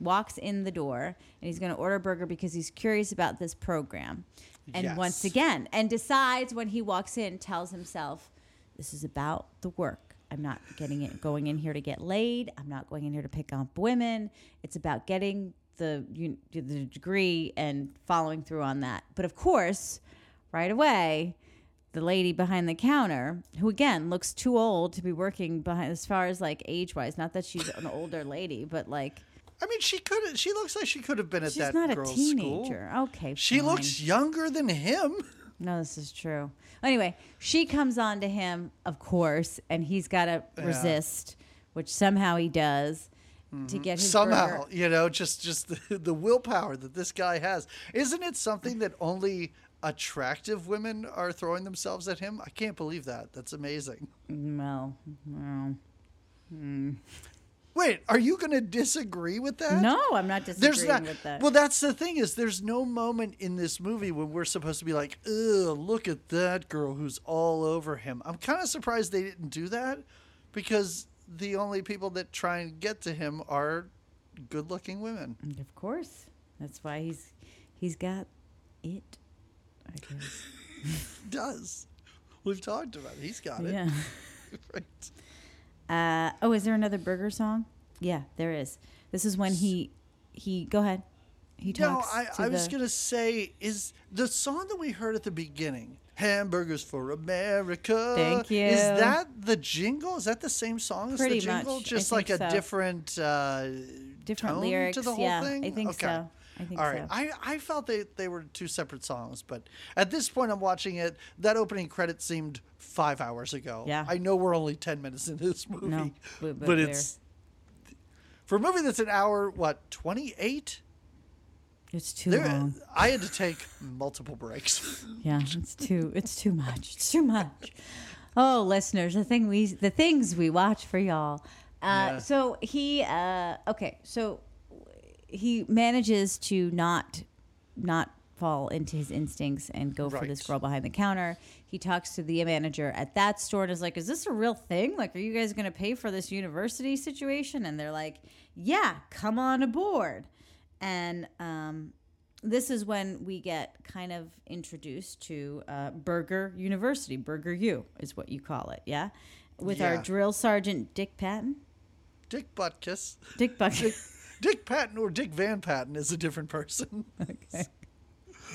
B: Walks in the door and he's going to order a burger because he's curious about this program. And once again, and decides when he walks in, tells himself, "This is about the work. I'm not getting it going in here to get laid. I'm not going in here to pick up women. It's about getting the you, the degree and following through on that. But of course, right away, the lady behind the counter, who again looks too old to be working behind, as far as like age wise, not that she's an older lady, but like
A: I mean, she could. She looks like she could have been at
B: she's
A: that
B: not a teenager.
A: school.
B: Okay,
A: She
B: fine.
A: looks younger than him.
B: No, this is true. Anyway, she comes on to him, of course, and he's got to
A: Yeah.
B: resist, which somehow he does to mm-hmm. get his
A: Somehow,
B: burger.
A: you know, just just the, the willpower that this guy has. Isn't it something that only attractive women are throwing themselves at him? I can't believe that. That's amazing.
B: Well, well. Hmm.
A: Wait, are you going to disagree with that?
B: no, I'm not disagreeing
A: not.
B: with that.
A: Well, that's the thing is, there's no moment in this movie when we're supposed to be like, "Ugh, look at that girl who's all over him." I'm kind of surprised they didn't do that, because the only people that try and get to him are good-looking women.
B: of course, that's why he's he's got it. I guess.
A: Does. We've talked about it. He's got it.
B: Yeah.
A: right.
B: Uh, oh, is there another burger song? Yeah, there is. This is when he he go ahead. He
A: No,
B: talks.
A: I,
B: to
A: I was gonna say is the song that we heard at the beginning, "Hamburgers for America."
B: Thank you.
A: Is that the jingle? Is that the same song as
B: Pretty
A: the jingle?
B: much. I
A: Just like a
B: so.
A: different uh,
B: different
A: tone
B: lyrics.
A: to the whole
B: yeah,
A: thing.
B: I think
A: okay.
B: so. I think
A: All right.
B: so.
A: I, I felt they, they were two separate songs, but at this point I'm watching it. That opening credit seemed five hours ago.
B: Yeah.
A: I know we're only 10 minutes into this movie,
B: No, but-
A: but,
B: but
A: it's for a movie that's an hour, what, 28?
B: It's too
A: There,
B: long.
A: I had to take multiple breaks.
B: Yeah, it's too it's too much. It's too much. Oh, listeners, the thing we the things we watch for y'all. Uh,
A: Yeah.
B: So he uh, okay, so he manages to not not fall into his instincts and go for this girl behind the counter. He talks to the manager at that store and is like, "Is this a real thing? Like, are you guys going to pay for this university situation?" And they're like, "Yeah, come on aboard." And um, this is when we get kind of introduced to uh, Burger University. Burger U is what you call it, yeah? With our
A: Yeah.
B: drill sergeant Dick Patton.
A: Dick Butkus.
B: Dick Bucket.
A: Dick Patton or Dick Van Patten is a different person.
B: okay.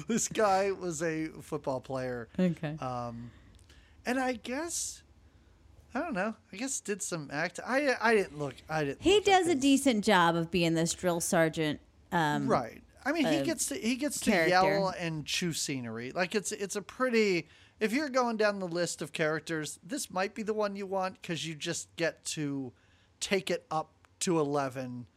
A: this guy was a football player.
B: Okay.
A: Um, and I guess I don't know. I guess did some act. I I didn't look. I didn't.
B: he does a decent job of being this drill sergeant. Um,
A: right. I mean, he gets to he gets to yell and chew scenery. Like it's it's a pretty. If you're going down the list of characters, this might be the one you want because you just get to take it up to eleven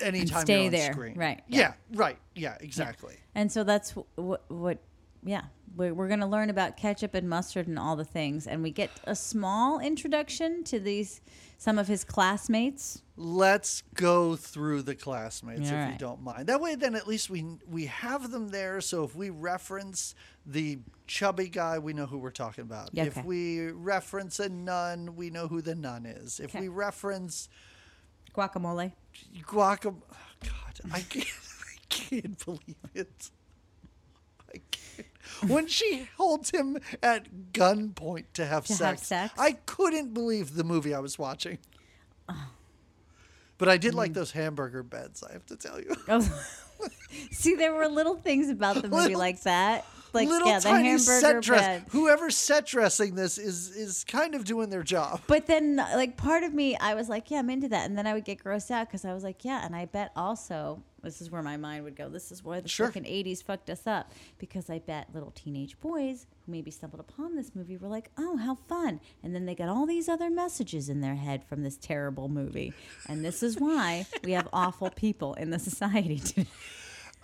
A: anytime
B: stay
A: you're on
B: there.
A: screen.
B: Right,
A: Yeah.
B: yeah.
A: Right. Yeah. Exactly.
B: And so that's what, what yeah, we're, we're going to learn about ketchup and mustard and all the things. And we get a small introduction to these, some of his classmates.
A: let's go through the classmates if
B: All
A: you don't mind. That way, then at least we we have them there. So if we reference the chubby guy, we know who we're talking about.
B: Yeah,
A: If we reference a nun, we know who the nun is. If
B: Okay.
A: we reference
B: Guacamole.
A: Guacamole, oh, God, I can't, I can't believe it. I can't. When she holds him at gunpoint to have,
B: To have
A: sex,
B: sex?
A: I couldn't believe the movie I was watching. But I did
B: Mm.
A: like those hamburger beds, I have to tell you.
B: Oh. See, there were little things about the movie like that. Like,
A: Little
B: yeah, the
A: tiny
B: hamburger
A: set dress.
B: bed.
A: Whoever's set dressing this is is kind of doing their job.
B: But then, like, part of me, I was like, yeah, I'm into that. And then I would get grossed out because I was like, yeah. And I bet also, this is where my mind would go. This is why the
A: Sure.
B: fucking 80s fucked us up. Because I bet little teenage boys who maybe stumbled upon this movie were like, oh, how fun. And then they got all these other messages in their head from this terrible movie. And this is why we have awful people in the society today.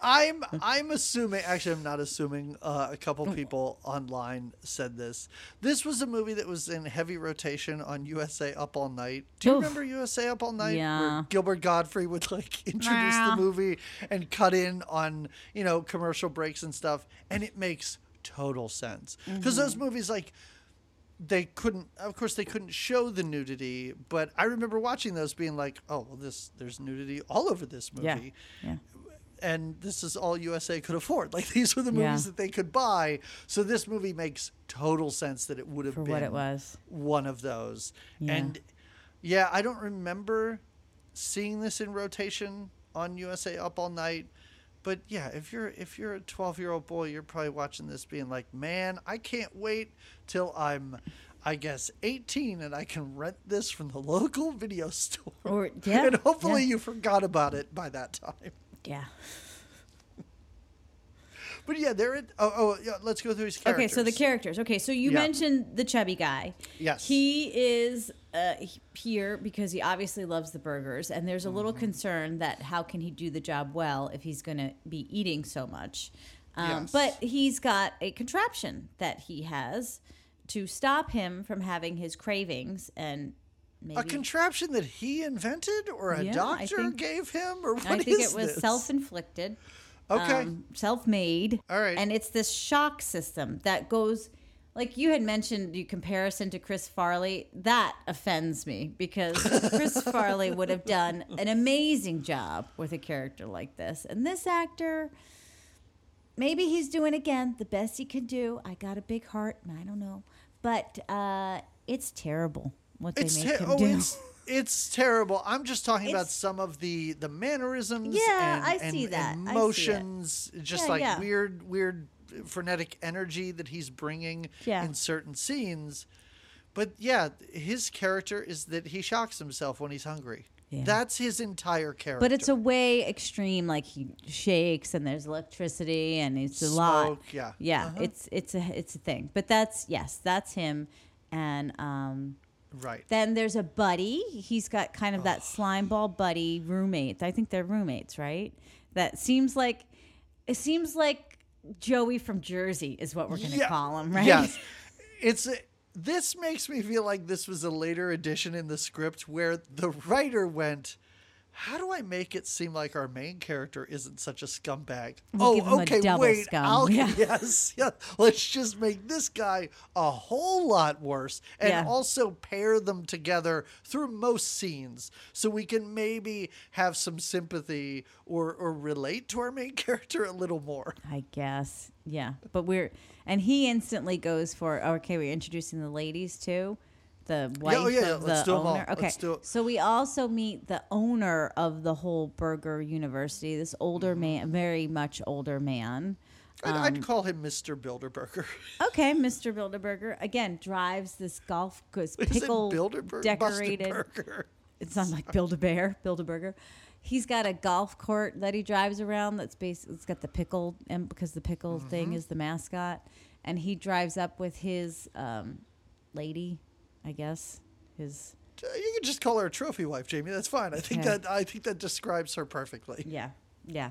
A: I'm I'm assuming actually I'm not assuming uh, a couple people online said this. This was a movie that was in heavy rotation on USA Up All Night. Do you
B: Oof.
A: remember USA Up All Night?
B: Yeah.
A: Where Gilbert Gottfried would like introduce
B: Nah.
A: the movie and cut in on, you know, commercial breaks and stuff and it makes total sense. Because those
B: Mm-hmm.
A: movies like they couldn't of course they couldn't show the nudity, but I remember watching those being like, "Oh, well this there's nudity all over this movie."
B: Yeah. Yeah.
A: And this is all USA could afford. Like these were the movies
B: Yeah.
A: that they could buy. So this movie makes total sense that it would have
B: For
A: been
B: what it was.
A: one of those.
B: Yeah.
A: And yeah, I don't remember seeing this in rotation on USA Up All Night. But yeah, if you're if you're a 12 year old boy, you're probably watching this being like, man, I can't wait till I'm, I guess, 18 and I can rent this from the local video store.
B: Or- yeah,
A: and hopefully
B: yeah.
A: you forgot about it by that time.
B: Yeah.
A: But yeah, they're in, oh oh yeah, let's go through his characters.
B: Okay, so the characters. Okay, so you
A: Yeah.
B: mentioned the chubby guy.
A: Yes.
B: He is uh, he- here because he obviously loves the burgers, and there's a little
A: Mm-hmm.
B: concern that how can he do the job well if he's going to be eating so much. Um,
A: Yes.
B: But he's got a contraption that he has to stop him from having his cravings and maybe
A: a contraption that he invented or a
B: Yeah,
A: doctor
B: think-
A: gave him or what
B: I think it was
A: this?
B: self-inflicted.
A: Okay.
B: um, self-made.
A: All right.
B: And it's this shock system that goes like you had mentioned the comparison to Chris Farley. That offends me because Chris Farley would have done an amazing job with a character like this. And this actor maybe he's doing again the best he could do. I got a big heart, and I don't know. but uh, it's terrible what they
A: It's
B: make
A: ter-
B: him
A: oh,
B: do.
A: it's it's terrible. I'm just talking about some of the the mannerisms.
B: Yeah,
A: and,
B: I
A: and-
B: see that.
A: And
B: I see
A: motions, just
B: Yeah,
A: like
B: yeah.
A: weird, weird frenetic energy that he's bringing
B: Yeah.
A: in certain scenes. But yeah, his character is that he shocks himself when he's hungry.
B: Yeah.
A: That's his entire character.
B: But it's a way extreme, like he shakes and there's electricity and it's a lot.
A: Smoke, yeah.
B: yeah.
A: Uh-huh.
B: It's it's a it's a thing. But that's yes, that's him. And um,
A: right.
B: then there's a buddy. He's got kind of that oh. slime ball buddy roommate. I think they're roommates, right? That seems like it seems like Joey from Jersey is what we're gonna
A: Yeah.
B: call him, right?
A: Yes. It's this makes me feel like this was a later addition in the script where the writer went, "How do I make it seem like our main character isn't such a scumbag?"
B: We'll
A: oh, okay, wait.
B: scum.
A: I'll
B: Yeah.
A: yes, yeah. Let's just make this guy a whole lot worse, and
B: Yeah.
A: also pair them together through most scenes, so we can maybe have some sympathy or or relate to our main character a little more.
B: I guess. Yeah. But we're and he instantly goes for okay, we're introducing the ladies too. The wife
A: oh, yeah, yeah,
B: of the
A: 'em all.
B: owner. Okay.
A: It.
B: So we also meet the owner of the whole burger university, this older
A: Mm-hmm.
B: man, very much older man.
A: I'd,
B: Um,
A: I'd call him Mr. Bilderberger.
B: Okay, Mr. Bilderberger again drives this golf
A: it
B: pickle
A: Bilderberg?
B: decorated. It's not like Build a Bear, Build a Burger. He's got a golf court that he drives around. That's based. It's got the pickle, and because the pickle
A: Mm-hmm.
B: thing is the mascot, and he drives up with his um, lady, I guess. His
A: You can just call her a trophy wife, Jamie. That's fine. I think that I think that describes her perfectly.
B: yeah, yeah.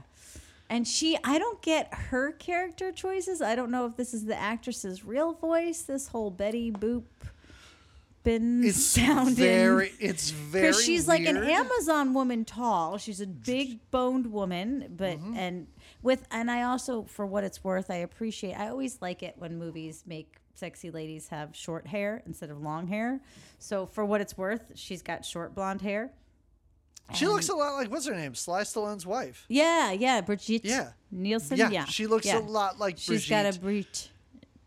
B: And she, I don't get her character choices. I don't know if this is the actress's real voice. This whole Betty Boop, been
A: It's
B: sounding
A: very. It's very.
B: because she's like an. Amazon woman tall. She's a big boned woman, but
A: Mm-hmm.
B: and with and I also, for what it's worth, I appreciate. I always like it when movies make sexy ladies have short hair instead of long hair. So for what it's worth, she's got short blonde hair.
A: She looks a lot like what's her name, Sly Stallone's wife.
B: Yeah, yeah, Brigitte
A: Yeah.
B: Nielsen.
A: Yeah,
B: Yeah,
A: she looks
B: yeah.
A: a lot like
B: She's got a
A: Brigitte.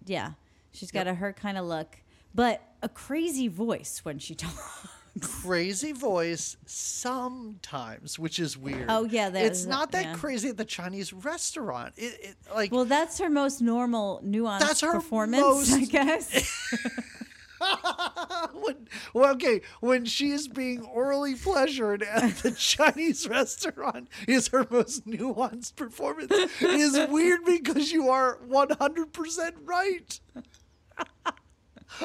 B: Yeah, she's got a her kind of look, but a crazy voice when she talks.
A: Crazy voice sometimes, which is weird.
B: Oh, yeah, that
A: it's not that
B: yeah.
A: crazy at the Chinese restaurant. It, it like
B: Well, that's her most normal, nuanced
A: That's her
B: performance, I guess.
A: when, well, okay, when she is being orally pleasured at the Chinese restaurant is her most nuanced performance. It is weird because you are 100% right.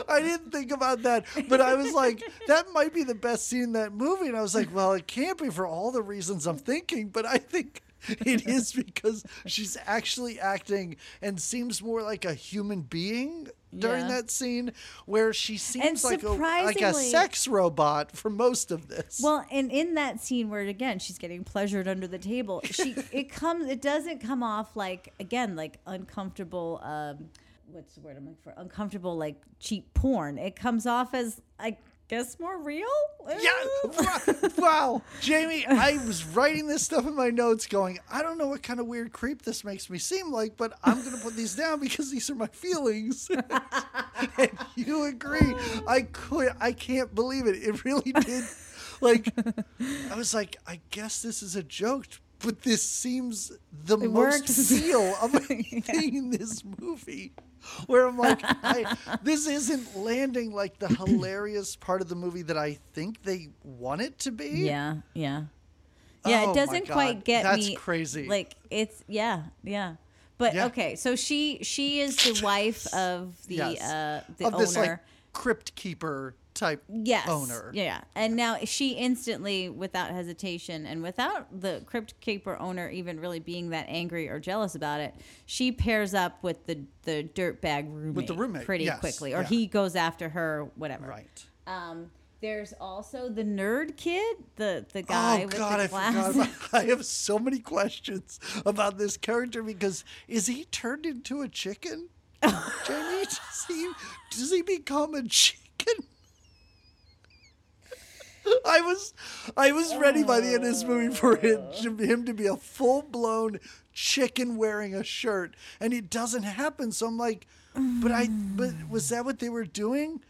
A: I didn't think about that, but I was like, that might be the best scene in that movie. And I was like, well, it can't be for all the reasons I'm thinking, but I think it is because she's actually acting and seems more like a human being during
B: Yeah.
A: that scene where she seems like a, like a sex robot for most of this.
B: well, and in that scene where again she's getting pleasured under the table, she it comes it doesn't come off like again like uncomfortable. Um, what's the word I'm looking for? Uncomfortable like cheap porn. It comes off as I guess more real.
A: yeah, wow, Jamie, I was writing this stuff in my notes, going, I don't know what kind of weird creep this makes me seem like, but I'm gonna put these down because these are my feelings. and you agree? Oh. I could, I can't believe it. It really did. Like, I was like, I guess this is a joke. But this seems the
B: It
A: most
B: works.
A: real of anything in this movie. Where I'm like, I, this isn't landing like the hilarious part of the movie that I think they want it to be.
B: Yeah, yeah, yeah.
A: Oh
B: it doesn't quite get
A: that's
B: me.
A: crazy.
B: Like it's yeah, yeah. But
A: Yeah.
B: okay, so she she is the wife of the
A: Yes.
B: uh the
A: of
B: owner.
A: this like crypt keeper type
B: yes,
A: owner.
B: Yeah, and now she instantly, without hesitation, and without the crypt keeper owner even really being that angry or jealous about it, she pairs up with the the dirtbag roommate,
A: roommate,
B: pretty
A: yes,
B: quickly, or
A: yeah.
B: he goes after her, whatever.
A: Right.
B: Um, there's also the nerd kid, the the guy
A: oh
B: with
A: God,
B: the
A: I
B: glasses.
A: About, I have so many questions about this character because is he turned into a chicken? Jamie, does he does he become a chicken? I was, I was ready by the end of this movie for him, uh. him to be a full blown chicken wearing a shirt, and it doesn't happen. So I'm like, but I, but mm. was that what they were doing?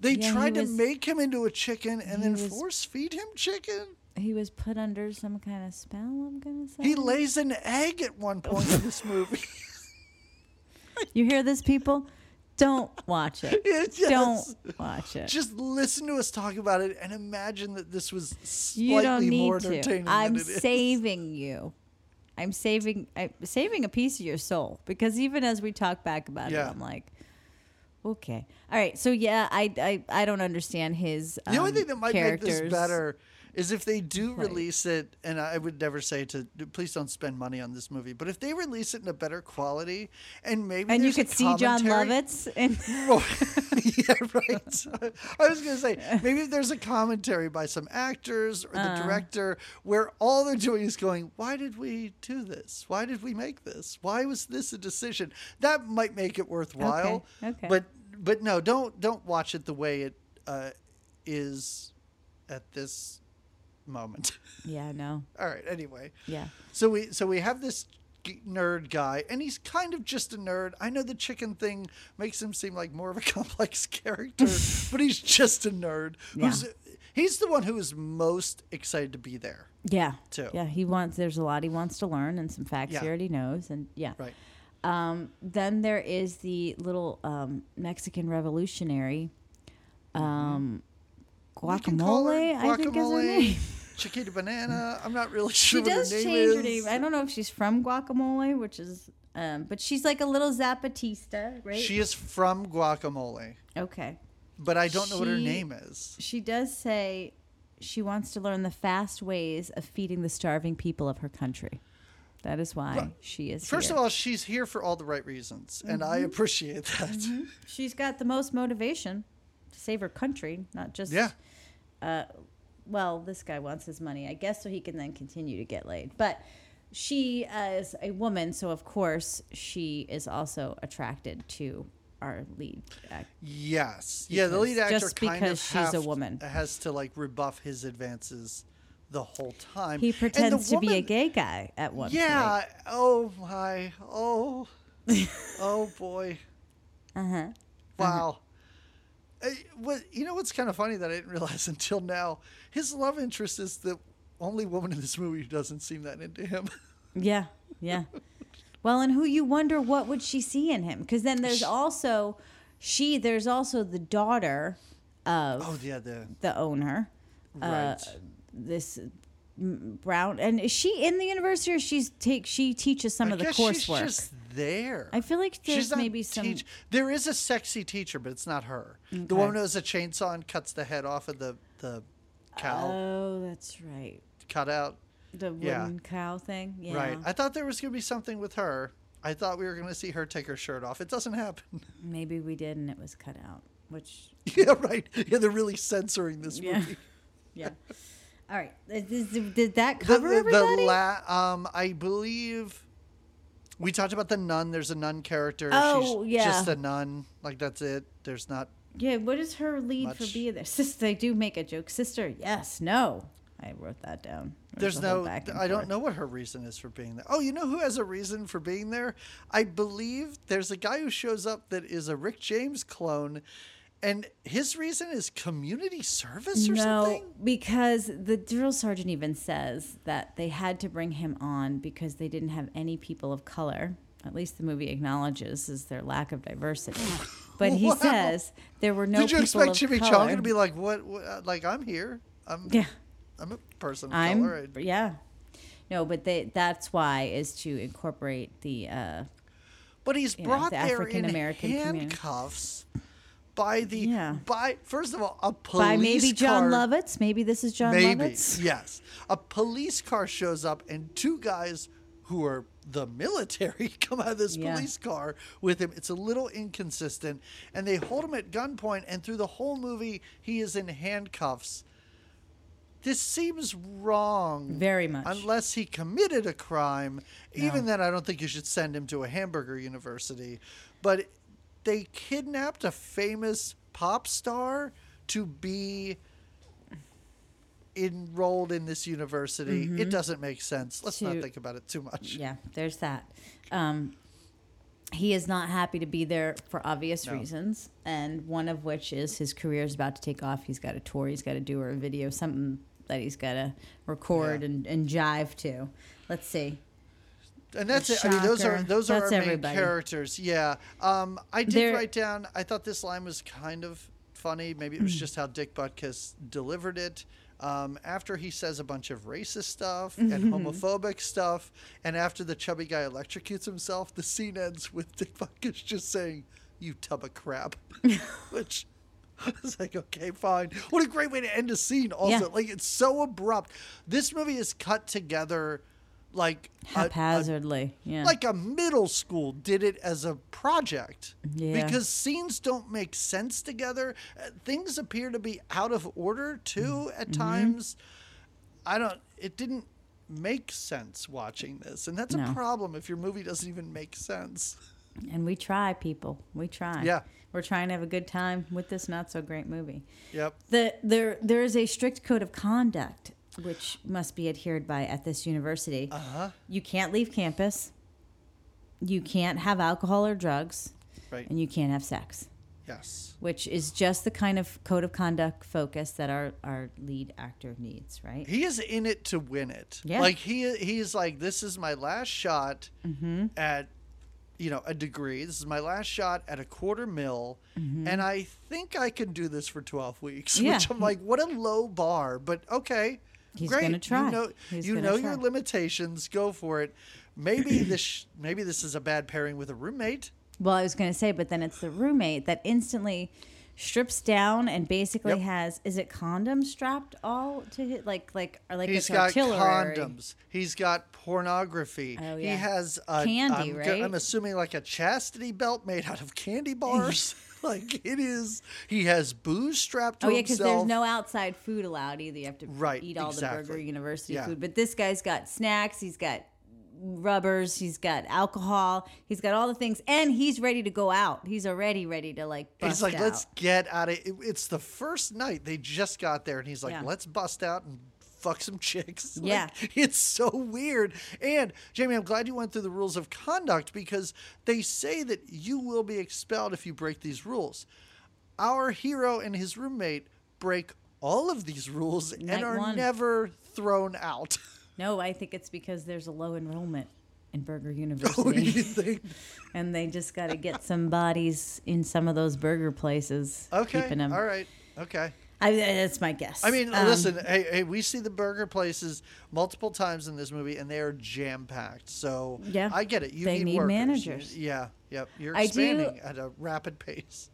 A: They
B: Yeah,
A: tried to
B: was-
A: make him into a chicken and then
B: was-
A: force feed him chicken.
B: He was put under some kind of spell. I'm gonna say.
A: He lays an egg at one point in this movie.
B: You hear this, people? Don't watch it.
A: Yes.
B: Don't watch it.
A: Just listen to us talk about it and imagine that this was
B: you
A: slightly
B: don't need
A: more
B: to.
A: entertaining
B: I'm
A: than it is.
B: saving you. I'm saving I'm saving a piece of your soul because even as we talk back about
A: Yeah.
B: it, I'm like, okay, all right. So yeah, I I, I don't understand his.
A: The only
B: um,
A: thing that might make this
B: characters.
A: better is if they do
B: Right.
A: release it, and I would never say to please don't spend money on this movie, but if they release it in a better quality, and maybe
B: And you could see
A: Jon
B: Lovitz and
A: yeah, right. I was going to say maybe if there's a commentary by some actors or the
B: Uh.
A: director where all they're doing is going, "Why did we do this? Why did we make this? Why was this a decision?" That might make it worthwhile.
B: Okay, okay.
A: But but no, don't don't watch it the way it uh, is at this moment.
B: yeah, no,
A: all right. Anyway.
B: yeah.
A: So we so we have this g- nerd guy, and he's kind of just a nerd. I know the chicken thing makes him seem like more of a complex character, but he's just a nerd. Who's he's the one who is most excited to be there.
B: Yeah.
A: Too.
B: Yeah, he wants. There's a lot he wants to learn, and some facts
A: Yeah.
B: he already knows, and yeah.
A: Right.
B: Um, then there is the little um, Mexican revolutionary, um,
A: can call her
B: guacamole. I think is her
A: Guacamole,
B: name.
A: Chiquita Banana. I'm not really sure
B: She
A: what
B: does
A: her name
B: change
A: is.
B: her name. I don't know if she's from Guacamole, which is, um, but she's like a little Zapatista, right?
A: She is from Guacamole,
B: okay.
A: but I don't know what her name is.
B: She does say she wants to learn the fast ways of feeding the starving people of her country. That is why she is.
A: First
B: here.
A: of all, she's here for all the right reasons, and I appreciate that.
B: she's got the most motivation to save her country, not just
A: Yeah.
B: Uh, well, this guy wants his money, I guess, so he can then continue to get laid. But she is a woman, so of course she is also attracted to our lead. Actor.
A: Yes. Yeah, the lead actor
B: just
A: kind
B: because
A: of
B: she's a woman.
A: has to like rebuff his advances the whole time.
B: He pretends to be a gay guy at one point.
A: Yeah. Oh my. Oh. oh boy.
B: Uh huh.
A: Wow. Uh, what you know? What's kind of funny that I didn't realize until now. His love interest is the only woman in this movie who doesn't seem that into him.
B: Yeah, yeah. well, and who you wonder what would she see in him? Because then there's also she. There's also the daughter of
A: oh yeah, the
B: the owner.
A: right.
B: uh, this Brown, and is she in the university, or she's take she teaches some
A: I
B: of the
A: guess she's
B: coursework?
A: just there.
B: I feel like there's
A: She's
B: maybe some.
A: teach- There is a sexy teacher, but it's not her. The woman who has a chainsaw and cuts the head off of the the cow
B: Oh, that's right.
A: cut out.
B: The wooden
A: Yeah.
B: cow thing. Yeah.
A: Right. I thought there was going to be something with her. I thought we were going to see her take her shirt off. It doesn't happen.
B: Maybe we did, and it was cut out. Which
A: yeah, right. Yeah, they're really censoring this
B: Yeah.
A: movie.
B: yeah. All right. Is- is- Did that cover
A: the, the
B: everybody?
A: la- um, I believe we talked about the nun. There's a nun character.
B: Oh,
A: She's
B: yeah.
A: just a nun. Like that's it. There's not.
B: yeah. What is her lead for being there? Sister. They do make a joke. Sister. Yes. No. I wrote that down.
A: There's
B: whole
A: no. I don't know what her reason is for being there. Oh, you know who has a reason for being there? I believe there's a guy who shows up that is a Rick James clone, and his reason is community service or
B: no,
A: something.
B: because the drill sergeant even says that they had to bring him on because they didn't have any people of color. At least the movie acknowledges is their lack of diversity. But he
A: Wow.
B: says there were no
A: Did you
B: people
A: expect Jimmy. Chong to be like, what, what? uh, Like I'm here. I'm.
B: Yeah,
A: I'm a person of
B: I'm.
A: color. and-
B: Yeah, no, but they, that's why is to incorporate the. Uh,
A: But he's
B: you know,
A: brought
B: the
A: there in
B: African-American community.
A: By the
B: Yeah.
A: by. First of all, a police
B: by maybe Jon
A: car,
B: Lovitz. Maybe this is Jon
A: Maybe
B: Lovitz.
A: yes, a police car shows up and two guys who are the military come out of this
B: Yeah.
A: police car with him. It's a little inconsistent, and they hold him at gunpoint. And through the whole movie, he is in handcuffs. This seems wrong.
B: Very much.
A: Unless he committed a crime. Even then, I don't think you should send him to a hamburger university. But they kidnapped a famous pop star to be enrolled in this university. It doesn't make sense. Let's not think about it too much.
B: Yeah, there's that. Um, he is not happy to be there for obvious
A: No.
B: reasons, and one of which is his career is about to take off. He's got a tour, he's got to do or a video, something that he's got to record
A: Yeah.
B: and, and jive to. Let's see.
A: And that's it. I mean, those are those are
B: That's
A: our main characters. Yeah. Um, I did
B: There-
A: write down. I thought this line was kind of funny. Maybe it was just how Dick Butkus delivered it. Um, after he says a bunch of racist stuff and homophobic stuff, and after the chubby guy electrocutes himself, the scene ends with Dick Butkus just saying, "You tub of crap," which. I was like, okay, fine. What a great way to end a scene. Also,
B: Yeah.
A: like it's so abrupt. This movie is cut together like a- a
B: Haphazardly. yeah.
A: like a middle school did it as a project
B: Yeah.
A: because scenes don't make sense together Uh, things appear to be out of order too at
B: Mm-hmm.
A: times i don't it didn't make sense watching this and that's a problem if your movie doesn't even make sense
B: and we try, people. We try.
A: Yeah.
B: We're trying to have a good time with this not so great movie.
A: yep
B: The, there, there is a strict code of conduct which must be adhered by at this university.
A: uh-huh
B: You can't leave campus. You can't have alcohol or drugs,
A: right
B: and you can't have sex,
A: yes
B: which is just the kind of code of conduct focus that our, our lead actor needs, right?
A: he is in it to win it
B: Yeah.
A: like he he's like this is my last shot
B: Mm-hmm.
A: at you know a degree this is my last shot at a quarter mil and i think i can do this for 12 weeks
B: Mm-hmm. Yeah.
A: which i'm like what a low bar but okay
B: He's
A: great
B: gonna try.
A: you know
B: He's
A: you know your limitations go for it maybe this sh- maybe this is a bad pairing with a roommate
B: Well, I was going to say, but then it's the roommate that instantly strips down and basically
A: Yep.
B: has is it condoms strapped all to his like like or like
A: He's got
B: artillery.
A: condoms. He's got pornography.
B: Oh, yeah.
A: He has a,
B: Candy,
A: I'm,
B: right?
A: I'm assuming like a chastity belt made out of candy bars. like it is. He has booze strapped to
B: Oh yeah, because there's no outside food allowed either. You have to
A: Right,
B: eat all the Burger. University
A: Yeah.
B: food. But this guy's got snacks. He's got rubbers. He's got alcohol. He's got all the things, and he's ready to go out. He's already ready to like. Bust
A: He's like,
B: out.
A: let's get out of it. It's the first night they just got there, and he's like,
B: Yeah.
A: let's bust out and fuck some chicks. Like,
B: Yeah.
A: it's so weird. And Jamie, I'm glad you went through the rules of conduct because they say that you will be expelled if you break these rules. Our hero and his roommate break all of these rules and are
B: one.
A: never thrown out.
B: No, I think it's because there's a low enrollment in Burger
A: oh,
B: University.
A: you think?
B: and they just got to get some bodies in some of those burger places.
A: Okay. All right. Okay.
B: I, that's my guess.
A: I mean,
B: Um,
A: listen, hey, hey, we see the burger places multiple times in this movie, and they are jam packed. So
B: Yeah,
A: I get it. You
B: they
A: need,
B: need
A: workers.
B: managers.
A: You- yeah, yep. You're
B: I do-
A: at a rapid pace.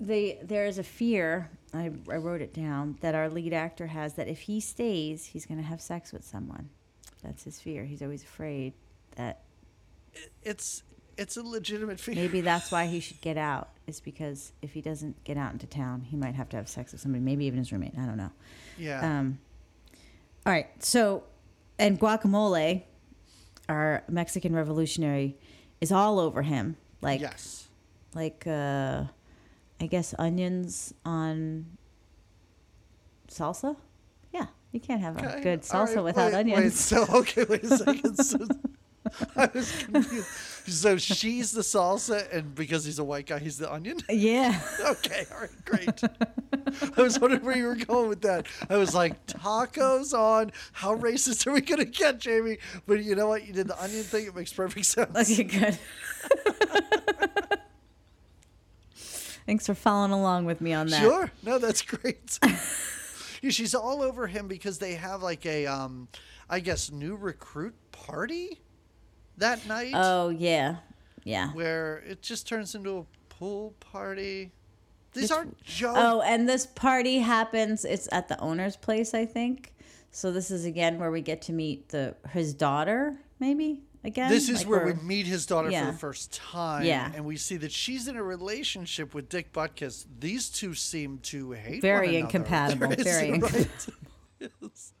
B: they there is a fear. I, I wrote it down that our lead actor has that if he stays, he's going to have sex with someone. That's his fear. He's always afraid that
A: It's it's a legitimate fear.
B: maybe that's why he should get out. Is because if he doesn't get out into town, he might have to have sex with somebody, maybe even his roommate. I don't know.
A: Yeah.
B: Um, all right. So, and guacamole, our Mexican revolutionary, is all over him. Like,
A: yes.
B: like, uh, I guess onions on salsa. Yeah, you can't have a
A: Okay,
B: good salsa
A: right,
B: without
A: wait,
B: onions.
A: Wait, so okay, wait a second. So, I was confused. So she's the salsa, and because he's a white guy, he's the onion.
B: yeah.
A: Okay, all right, great. I was wondering where you were going with that. I was like, tacos on. How racist are we gonna get, Jamie? But you know what? You did the onion thing. It makes perfect sense.
B: Okay, good. Thanks for following along with me on that.
A: Sure. No, that's great. she's all over him because they have like a, um, I guess, new recruit party that night
B: Oh yeah, yeah.
A: where it just turns into a pool party. These
B: It's-
A: aren't jokes.
B: Oh, and this party happens. It's at the owner's place, I think. So this is again where we get to meet the his daughter, maybe again.
A: This is
B: Like
A: where
B: we're-
A: meet his daughter
B: Yeah.
A: for the first time.
B: Yeah.
A: And we see that she's in a relationship with Dick Butkus. These two seem to hate
B: Very incompatible, very
A: right? Yes.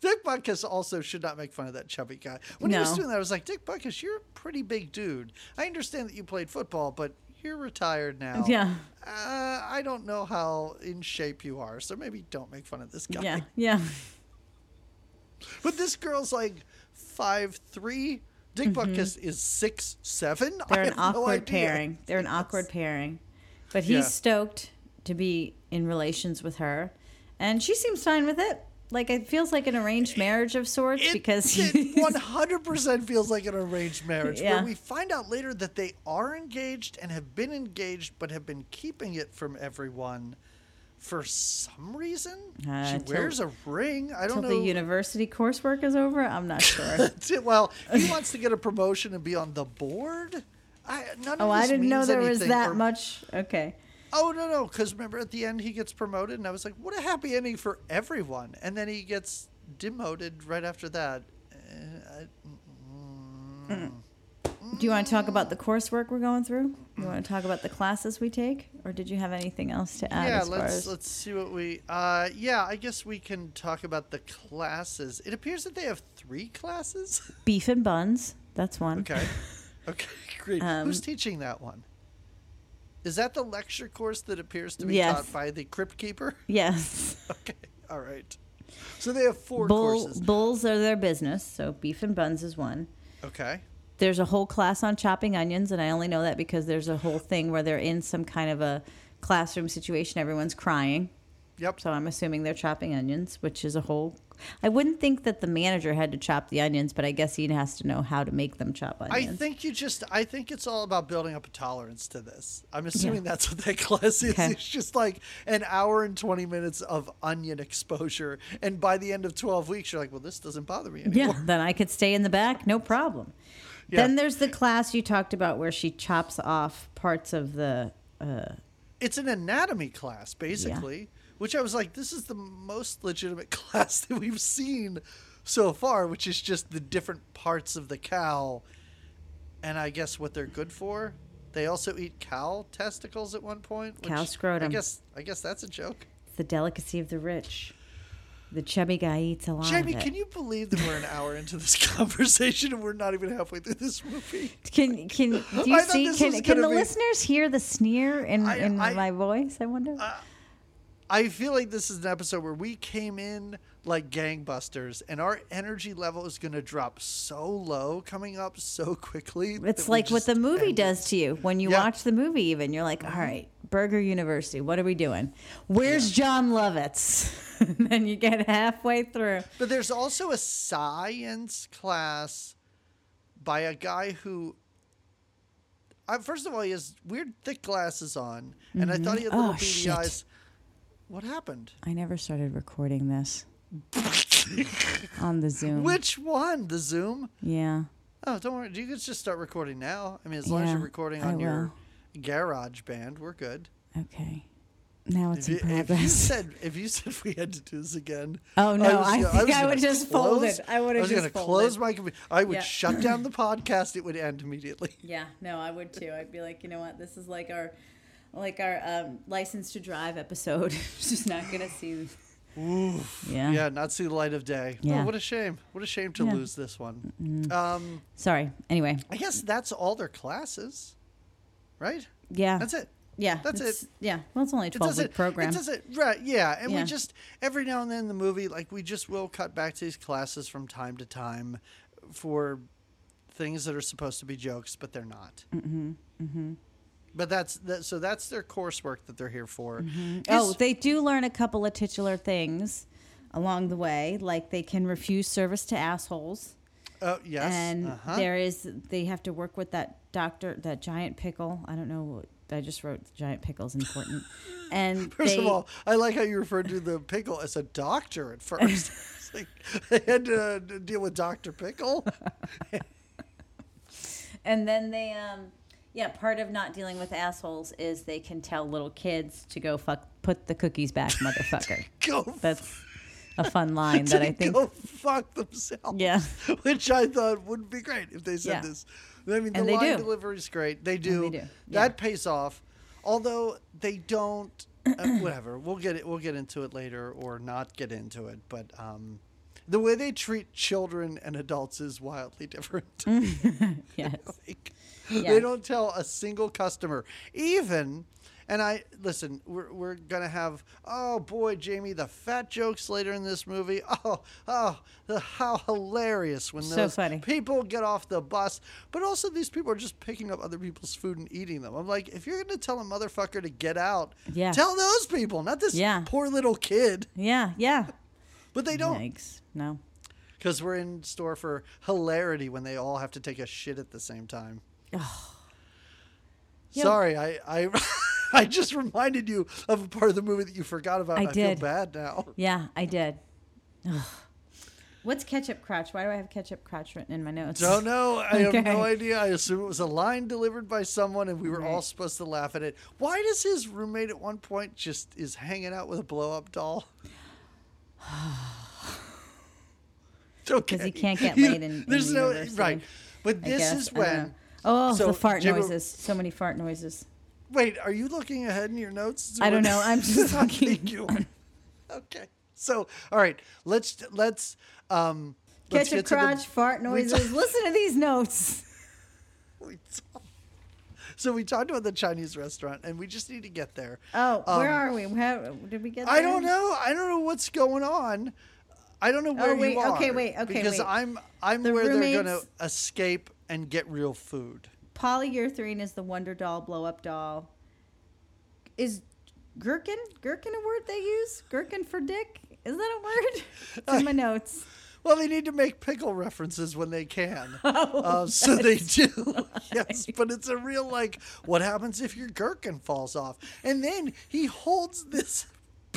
A: Dick Butkus also should not make fun of that chubby guy. When he was doing that, I was like, Dick Butkus, you're a pretty big dude. I understand that you played football, but you're retired now.
B: Yeah,
A: Uh, I don't know how in shape you are, so maybe don't make fun of this guy.
B: yeah, yeah.
A: But this girl's like five three. Dick Butkus is six seven.
B: Mm-hmm. They're an
A: no
B: awkward
A: idea.
B: pairing. They're an awkward pairing. But he's
A: Yeah.
B: stoked to be in relations with her. And she seems fine with it. Like it feels like an arranged marriage of sorts
A: It,
B: because
A: it 100% feels like an arranged marriage.
B: Yeah.
A: Where we find out later that they are engaged and have been engaged, but have been keeping it from everyone for some reason.
B: Uh,
A: she
B: till-
A: wears a ring. I don't know So the
B: university coursework is over. I'm not sure.
A: well, he wants to get a promotion and be on the board. I, none
B: oh, I didn't know there was that
A: or-
B: much. Okay.
A: Oh no no! Because remember at the end he gets promoted, and I was like, "What a happy ending for everyone!" And then he gets demoted right after that. Uh, I- mm,
B: Do you want to talk about the coursework we're going through? You want to talk about the classes we take, or did you have anything else to add?
A: yeah,
B: as
A: let's
B: as...
A: let's see what we. Uh, yeah, I guess we can talk about the classes. It appears that they have three classes.
B: beef and buns. That's one.
A: Okay, okay, great.
B: Um,
A: Who's teaching that one? Is that the lecture course that appears to be
B: Yes.
A: taught by the crypt keeper?
B: Yes.
A: Okay, all right. So they have four
B: Bull,
A: courses.
B: bulls are their business, so beef and buns is one.
A: Okay.
B: There's a whole class on chopping onions, and I only know that because there's a whole thing where they're in some kind of a classroom situation. Everyone's crying,
A: Yep.
B: so I'm assuming they're chopping onions, which is a whole. I wouldn't think that the manager had to chop the onions, but I guess he has to know how to make them chop onions.
A: I think you just. I think it's all about building up a tolerance to this. I'm assuming
B: Yeah.
A: that's what that class is.
B: Okay.
A: It's just like an hour and 20 minutes of onion exposure, and by the end of 12 weeks, you're like, well, this doesn't bother me anymore.
B: Yeah, then I could stay in the back, no problem.
A: Yeah.
B: Then there's the class you talked about where she chops off parts of the. Uh,
A: It's an anatomy class, basically, which I was like, this is the most legitimate class that we've seen so far, which is just the different parts of the cow, and I guess what they're good for. They also eat cow testicles at one point.
B: Cow
A: which I guess. I guess that's a joke.
B: It's the delicacy of the rich. The chubby guy eats a lot
A: Jamie,
B: of it.
A: can you believe that we're an hour into this conversation and we're not even halfway through this movie?
B: Can can do you
A: thought
B: see? Can can the
A: be-
B: listeners hear the sneer in
A: I-
B: in
A: I-
B: my voice? I wonder.
A: I feel like this is an episode where we came in like gangbusters and our energy level is going to drop so low coming up so quickly.
B: it's like what the movie
A: it.
B: does to you when you
A: Yeah.
B: watch the movie. Even you're like, mm-hmm. all right, Burger University. What are we doing? Where's Jon Lovitz? and then you get halfway through.
A: But there's also a science class by a guy who. First of all, he has weird thick glasses on, and I thought he had mm-hmm. little
B: Oh,
A: beady
B: shit.
A: eyes. What happened?
B: I never started recording this on the Zoom.
A: Which one? The Zoom?
B: Yeah.
A: Oh, don't worry. Do you can just start recording now. I mean, as long as you're recording on your GarageBand, we're good.
B: Okay. Now it's
A: If
B: in
A: you, if you said if you said we had to do this again,
B: Oh, no,
A: was
B: I think
A: was
B: I would just fold it. I would've
A: I was gonna
B: folded.
A: close my computer. I would
B: Yeah.
A: shut down the podcast. It would end immediately.
B: Yeah, no, I would too. I'd be like, you know what? This is like our, like our um, license to drive episode. Just not gonna see. Yeah.
A: Yeah, not see the light of day.
B: Yeah.
A: Oh, what a shame. What a shame to
B: Yeah.
A: lose this one. Um,
B: Sorry. Anyway.
A: I guess that's all their classes, right?
B: Yeah.
A: That's it.
B: Yeah.
A: That's it.
B: Yeah. Well, it's only a twelve
A: doesn't
B: week program.
A: It doesn't right, yeah. And
B: Yeah.
A: we just every now and then in the movie, like we just will cut back to these classes from time to time for things that are supposed to be jokes, but they're not. Mm-hmm. Mm-hmm. But that's that. So that's their coursework that they're here for.
B: Oh, they do learn a couple of titular things along the way, like they can refuse service to assholes.
A: oh yes.
B: and
A: uh-huh.
B: there is they have to work with that doctor that giant pickle i don't know i just wrote giant pickle's important and
A: First
B: they,
A: of all, I like how you referred to the pickle as a doctor at first. it's like they had to uh, deal with Doctor Pickle.
B: and then they um yeah part of not dealing with assholes is they can tell little kids to go fuck put the cookies back motherfucker
A: Go.
B: that's a fun line that i think
A: go fuck themselves.
B: Yeah.
A: which I thought would be great if they said
B: Yeah.
A: this. I mean, the
B: And
A: line delivery is great. They do.
B: they do,
A: That
B: yeah.
A: pays off. Although they don't. Uh, whatever. We'll get it. We'll get into it later, or not get into it. But um, the way they treat children and adults is wildly different.
B: yes
A: Like,
B: Yeah.
A: They don't tell a single customer, even And I listen. We're we're gonna have oh boy, Jamie, the fat jokes later in this movie. Oh oh, the, how hilarious when
B: So
A: those
B: funny.
A: people get off the bus. But also these people are just picking up other people's food and eating them. I'm like, if you're gonna tell a motherfucker to get out,
B: Yeah.
A: tell those people, not this
B: Yeah.
A: poor little kid.
B: Yeah, yeah.
A: But they don't.
B: Yikes. No.
A: Because we're in store for hilarity when they all have to take a shit at the same time.
B: Yeah.
A: Sorry, I I, I just reminded you of a part of the movie that you forgot about.
B: I
A: I feel bad now.
B: Yeah, I did. Ugh. What's ketchup crotch? Why do I have ketchup crotch written in my notes?
A: Don't know. I have no idea. I assume it was a line delivered by someone, and we were all supposed to laugh at it. Why does his roommate at one point just is hanging out with a blow up doll? It's okay.
B: he can't get laid in- in
A: There's no right, but this is
B: I don't know.
A: when.
B: Oh,
A: So,
B: the fart
A: Jimmy-
B: noises. So many fart noises.
A: Wait, are you looking ahead in your notes?
B: I don't know. I'm just looking.
A: you. Okay. So, all right, let's let's um let's
B: Ketchup
A: get to the-
B: crotch, fart noises. Listen to these notes.
A: we so we talked about the Chinese restaurant, and we just need to get there.
B: Oh, where
A: Um,
B: are we? How, did we get?
A: I don't know. I don't know what's going on. I don't know where
B: Oh, wait,
A: you are.
B: okay, wait, okay,
A: Because
B: wait.
A: I'm I'm
B: The
A: where they're gonna escape and get real food.
B: Polyurethane is the Wonder Doll blow up doll. Is gherkin gherkin a word they use? Gherkin for dick? Is that a word? It's in my notes.
A: Well, they need to make pickle references when they can.
B: Oh,
A: uh, so they do. yes, but it's a real like, what happens if your gherkin falls off? And then he holds this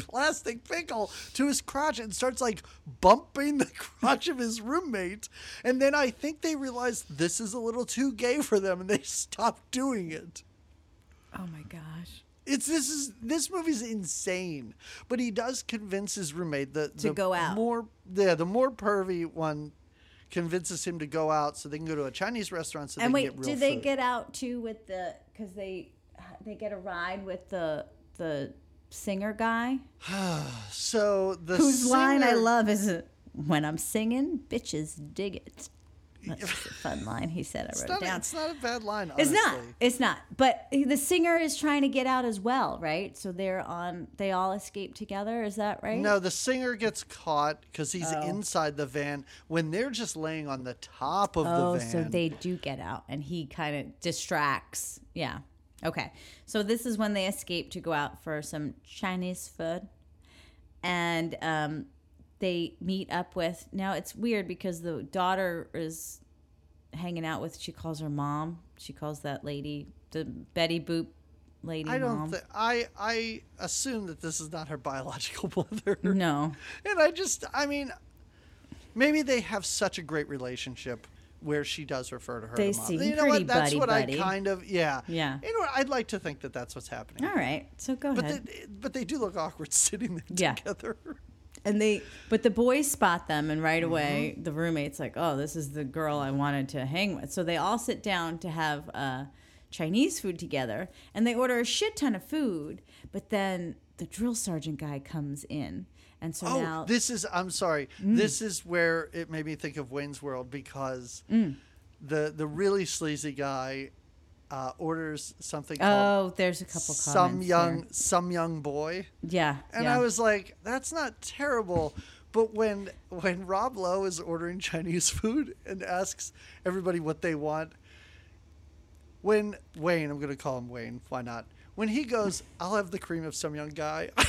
A: plastic pickle to his crotch and starts like bumping the crotch of his roommate. And then I think they realize this is a little too gay for them and they stop doing it.
B: Oh my gosh.
A: It's this is this movie's insane, but he does convince his roommate that
B: To
A: the
B: go out.
A: More yeah, the more pervy one convinces him to go out so they can go to a Chinese restaurant so
B: and
A: they
B: wait,
A: can get real
B: do they
A: food.
B: get out too with the because they they get a ride with the the singer guy
A: so the
B: whose line I love is when I'm singing, bitches dig it. That's a fun line he said. I
A: It's
B: wrote
A: not,
B: it down.
A: it's not a bad line.
B: It's not. It's not. But the singer is trying to get out as well, right? So they're on. They all escape together. Is that right?
A: No, the singer gets caught because he's
B: Oh.
A: inside the van when they're just laying on the top of
B: Oh,
A: the van.
B: so they do get out, and he kind of distracts. Yeah. Okay. So this is when they escape to go out for some Chinese food, and um, they meet up with. Now it's weird because the daughter is hanging out with. She calls her mom. She calls that lady the Betty Boop lady.
A: I don't. Th- I I assume that this is not her biological mother.
B: no.
A: And I just, I mean, maybe they have such a great relationship where she does refer to her.
B: They
A: as mom.
B: seem
A: you know
B: pretty
A: what? That's what
B: buddy-buddy.
A: I kind of, yeah,
B: Yeah.
A: You know what? I'd like to think that that's what's happening.
B: All right. So go
A: But
B: ahead.
A: they, but they do look awkward sitting there
B: Yeah.
A: together.
B: And they, but the boys spot them, and
A: Mm-hmm.
B: right away the roommate's like, "Oh, this is the girl I wanted to hang with." So they all sit down to have uh, Chinese food together, and they order a shit ton of food. But then the drill sergeant guy comes in, and so
A: Oh,
B: now Mm.
A: this is. I'm sorry. This is where it made me think of Wayne's World because
B: Mm.
A: the the really sleazy guy uh, orders something called
B: oh, there's a couple
A: some young some young boy.
B: yeah,
A: And
B: yeah.
A: I was like, that's not terrible. But when when Rob Lowe is ordering Chinese food and asks everybody what they want, when Wayne, I'm gonna call him Wayne, why not? When he goes, I'll have the cream of some young guy.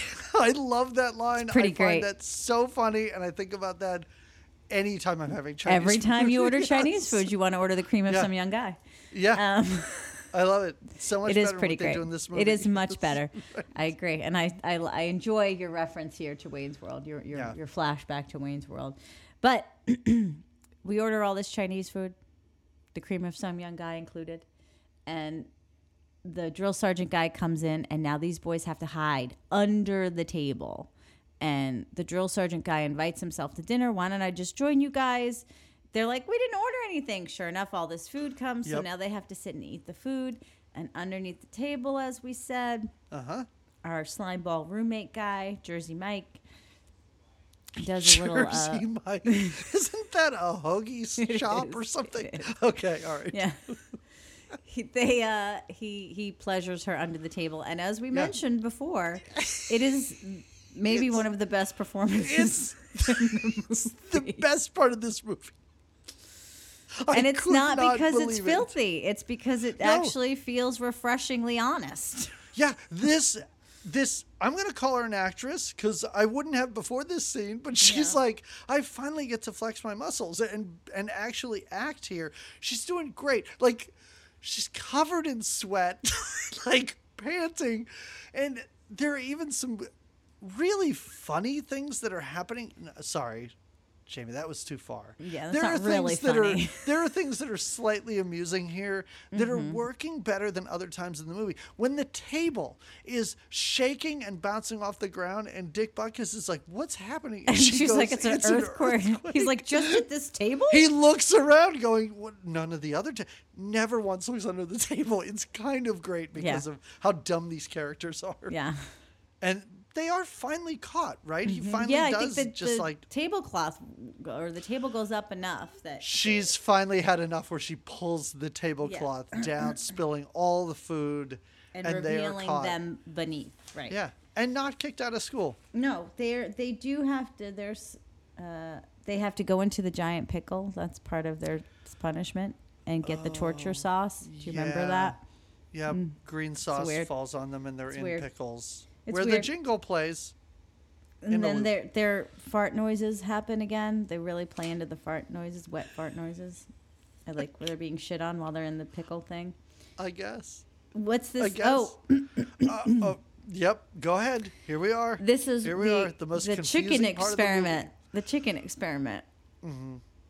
A: I love that line.
B: pretty
A: I
B: great.
A: find that so funny, and I think about that anytime I'm having Chinese.
B: Every time you order
A: Yes.
B: Chinese food, you want to order the cream of
A: Yeah.
B: some young guy.
A: Yeah,
B: Um,
A: I love it so much.
B: it is
A: better than
B: pretty great.
A: do in this movie.
B: It is much better. I agree, and I, I I enjoy your reference here to Wayne's World. Your your
A: Yeah.
B: your flashback to Wayne's World, but we order all this Chinese food, the cream of some young guy included, and the drill sergeant guy comes in, and now these boys have to hide under the table. And the drill sergeant guy invites himself to dinner. Why don't I just join you guys? They're like, we didn't order anything. Sure enough, all this food comes. So now they have to sit and eat the food. And underneath the table, as we said,
A: Uh huh.
B: our slime ball roommate guy, Jersey Mike, does a little. Uh,
A: Jersey Mike. Isn't that a hoagie shop or something? Okay, all right.
B: yeah. he, they uh he he pleasures her under the table and as we mentioned before it is maybe
A: It's-
B: one of the best performances
A: It's the best part of this movie. I
B: and it's
A: could
B: not, because it's
A: it.
B: filthy it's because it
A: No.
B: actually feels refreshingly honest
A: Yeah, this this I'm gonna call her an actress because I wouldn't have before this scene, but she's
B: Yeah.
A: like, I finally get to flex my muscles and and actually act here. She's doing great. Like she's covered in sweat, like panting, and there are even some really funny things that are happening. Sorry. Jamie, that was too far.
B: Yeah, that's
A: there are
B: really
A: things that are there are things that are slightly amusing here that
B: Mm-hmm.
A: are working better than other times in the movie. When the table is shaking and bouncing off the ground, and Dick Butkus is like, "What's happening?"
B: and
A: she
B: she's
A: goes,
B: like it's an earthquake he's like just at this table
A: He looks around, going, "What? None of the other ta- never once looks under the table." It's kind of great because
B: Yeah.
A: of how dumb these characters are.
B: yeah
A: and they are finally caught. Right? He finally
B: Mm-hmm. yeah i
A: does
B: think that
A: just
B: the
A: like
B: tablecloth or the table goes up enough that
A: She's finally had enough where she pulls the tablecloth down, spilling all the food,
B: and,
A: and, they are
B: revealing them beneath right
A: Yeah, and not kicked out of school.
B: No, they're they do have to. There's, uh, they have to go into the giant pickle. That's part of their punishment, and get the torture sauce. Do you remember
A: Oh, yeah.
B: that?
A: Yeah, green sauce falls on them, and they're
B: It's
A: in
B: weird.
A: pickles.
B: It's
A: where the jingle plays.
B: And then their their fart noises happen again. They really play into the fart noises, wet fart noises. I like where they're being shit on while they're in the pickle thing.
A: I guess.
B: What's
A: I
B: this?
A: guess.
B: Oh,
A: uh, oh, yep. Go ahead. Here we are.
B: this is
A: Here we
B: the,
A: are, the most
B: chicken
A: confusing part of the. Mm-hmm.
B: experiment. The, chicken experiment.